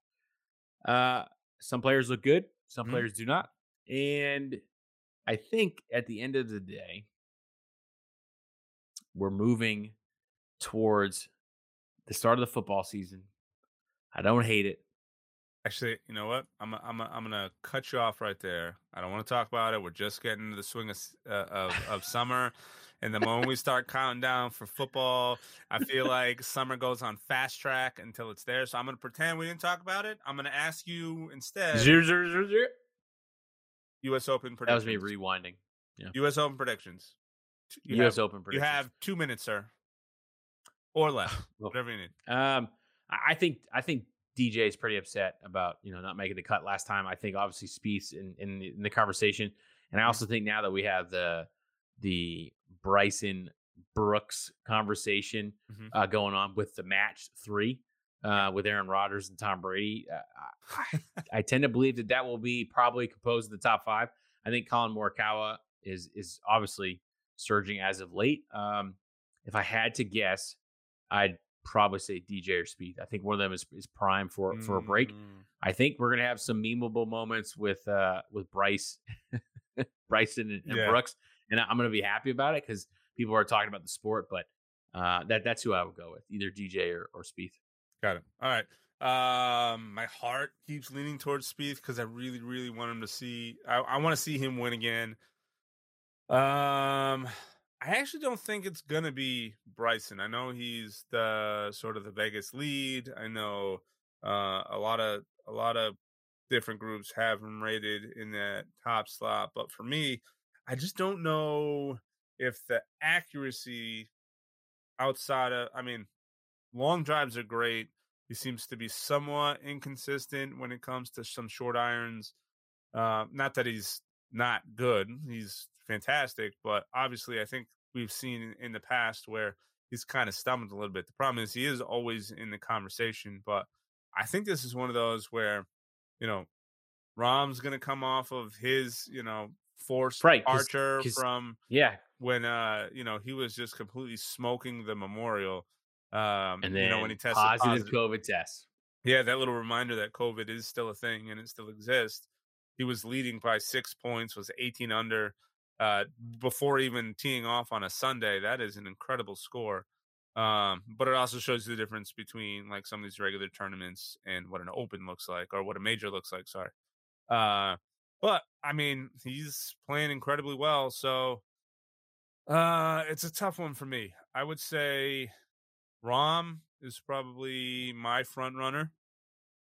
Uh, some players look good. Some mm. players do not. And I think at the end of the day, we're moving towards the start of the football season. I don't hate it. Actually, you know what? I'm I'm I'm gonna cut you off right there. I don't want to talk about it. We're just getting into the swing of uh, of, of summer, and the moment we start counting down for football, I feel like summer goes on fast track until it's there. So I'm gonna pretend we didn't talk about it. I'm gonna ask you instead. Zero, zero, zero, zero. U.S. Open predictions. That was me rewinding. Yeah. U.S. Open predictions. You U.S. Have, Open predictions. You have two minutes, sir or left, whatever you need. Um, I think I think DJ is pretty upset about you know not making the cut last time. I think obviously Spieth in, in the, in the conversation, and I mm-hmm. also think now that we have the the Bryson Brooks conversation mm-hmm. uh, going on with the match three uh, with Aaron Rodgers and Tom Brady, uh, I, I, tend to believe that that will be probably composed of the top five. I think Collin Morikawa is is obviously surging as of late. Um, if I had to guess, I'd probably say DJ or Spieth. I think one of them is, is prime for mm. for a break. Mm. I think we're gonna have some memeable moments with uh with Bryce, Bryson and, and yeah. Brooks, and I'm gonna be happy about it because people are talking about the sport. But uh, that that's who I would go with, either DJ or or Spieth. Got it. All right. Um, my heart keeps leaning towards Spieth because I really, really want him to see. I, I want to see him win again. Um, I actually don't think it's gonna be Bryson. I know he's the sort of the Vegas lead. I know uh, a lot of a lot of different groups have him rated in that top slot, but for me, I just don't know if the accuracy outside of. I mean, long drives are great. He seems to be somewhat inconsistent when it comes to some short irons. Uh, not that he's not good. He's fantastic, but obviously I think we've seen in the past where he's kind of stumbled a little bit. The problem is he is always in the conversation, but I think this is one of those where, you know, Rahm's going to come off of his, you know, forced right, departure from yeah when uh you know he was just completely smoking the memorial um and then you know when he tested positive, positive COVID test. Yeah, that little reminder that COVID is still a thing and it still exists. He was leading by six points, was 18 under uh, before even teeing off on a Sunday. That is an incredible score. Um, but it also shows you the difference between like some of these regular tournaments and what an open looks like or what a major looks like. Sorry. Uh, but I mean, he's playing incredibly well. So uh, it's a tough one for me. I would say Rahm is probably my front runner.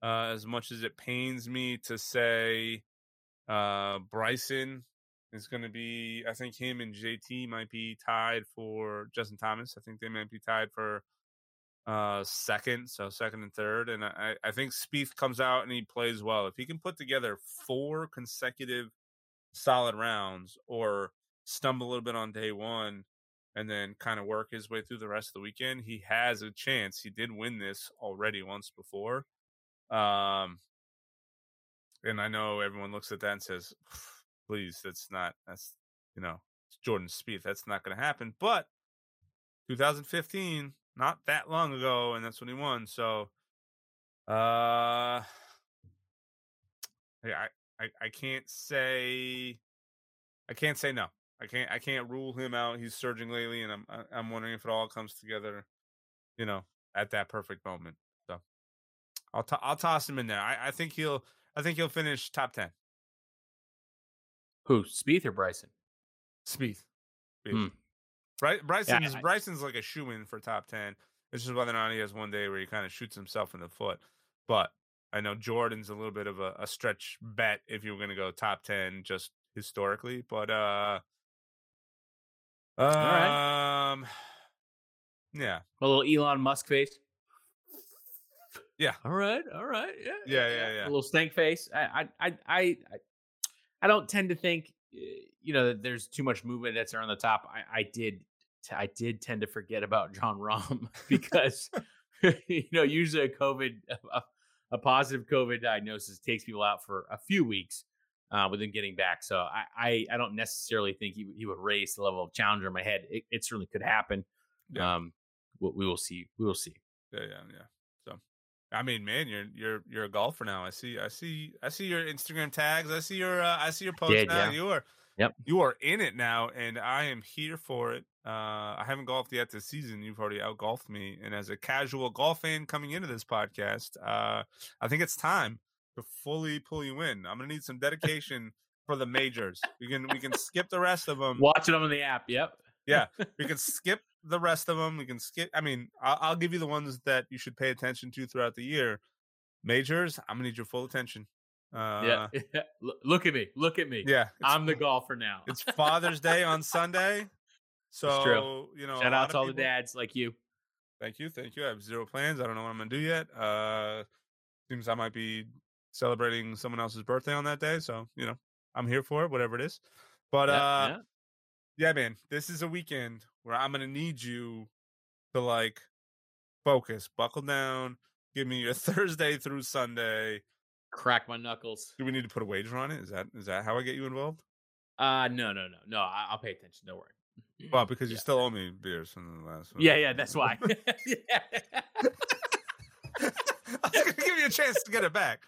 Uh, as much as it pains me to say uh, Bryson is going to be. I think him and JT might be tied for Justin Thomas. I think they might be tied for uh second, so second and third. And I, I think Spieth comes out and he plays well. If he can put together four consecutive solid rounds or stumble a little bit on day one and then kind of work his way through the rest of the weekend, he has a chance. He did win this already once before. Um and I know everyone looks at that and says, please, that's not that's you know Jordan Spieth. That's not going to happen. But 2015, not that long ago, and that's when he won. So, uh, I I I can't say I can't say no. I can't I can't rule him out. He's surging lately, and I'm I'm wondering if it all comes together, you know, at that perfect moment. So, I'll I'll toss him in there. I, I think he'll I think he'll finish top ten. Who? Spieth or Bryson? Spieth. Spieth. Hmm. Bry- Bryson's I- Bryson's like a shoe in for top ten. It's just whether or not he has one day where he kind of shoots himself in the foot. But I know Jordan's a little bit of a, a stretch bet if you were going to go top ten just historically. But uh, right. um, yeah, A little Elon Musk face. Yeah. All right. All right. Yeah. Yeah, yeah, yeah. A little stank face. I, I, I, I, I- don't tend to think, uh, you know, that there's too much movement that's around the top. I, I did, I did tend to forget about Jon Rahm because, you know, usually a COVID, a, a positive COVID diagnosis takes people out for a few weeks. Uh, with getting back, so I, I, I don't necessarily think he, he would raise the level of challenger in my head. It, it certainly could happen. Yeah. Um, we, we will see. We will see. yeah, yeah, yeah. I mean, man, you're you're you're a golfer now. I see, I see, I see your Instagram tags. I see your uh, I see your posts now. yeah. You are Yep. you are in it now, and I am here for it. Uh, I haven't golfed yet this season. You've already out golfed me, and as a casual golf fan coming into this podcast, uh, I think it's time to fully pull you in. I'm gonna need some dedication for the majors. We can we can skip the rest of them. Watching them on the app. Yep. Yeah, we can skip the rest of them. We can skip. I mean, I'll, I'll give you the ones that you should pay attention to throughout the year. Majors, I'm gonna need your full attention. Uh, yeah. Look- Look at me. Look at me. yeah. I'm the golfer now. It's Father's Day on Sunday, so you know. Shout out to all the dads like you. Thank you, thank you. I have zero plans. I don't know what I'm gonna do yet. Uh, seems I might be celebrating someone else's birthday on that day, so you know, I'm here for it, whatever it is. But Yeah, uh, yeah. Yeah, man, this is a weekend where I'm gonna need you to like focus, buckle down, give me your Thursday through Sunday. Crack my knuckles. Do we need to put a wager on it? Is that is that how I get you involved? Uh no, no, no, no. I- I'll pay attention. Don't worry. Well, because you still owe me beers from the last one. Yeah, yeah, that's why. yeah. I was gonna give you a chance to get it back.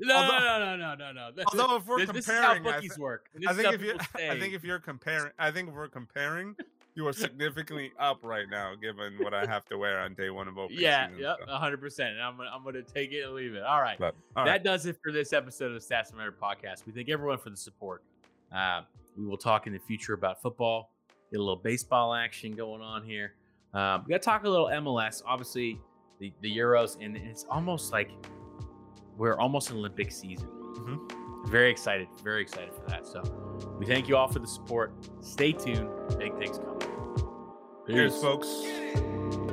No, Although- no, no, no, no, no. This, Although if we're this, this is how comparing, I, bookies work. I think if you, I think if you're comparing, I think if we're comparing, you are significantly up right now, given what I have to wear on day one of opening yeah, season. yep, so. hundred percent. I'm gonna, I'm gonna take it and leave it. All right. But all that right, does it for this episode of the Stats Matter podcast. We thank everyone for the support. Uh, we will talk in the future about football, get a little baseball action going on here. Um, we got to talk a little MLS. Obviously, the, the Euros, and it's almost like we're almost in Olympic season. Mhm. Very excited, very excited for that. So we thank you all for the support. Stay tuned. Big things coming. cheers, Peace. folks.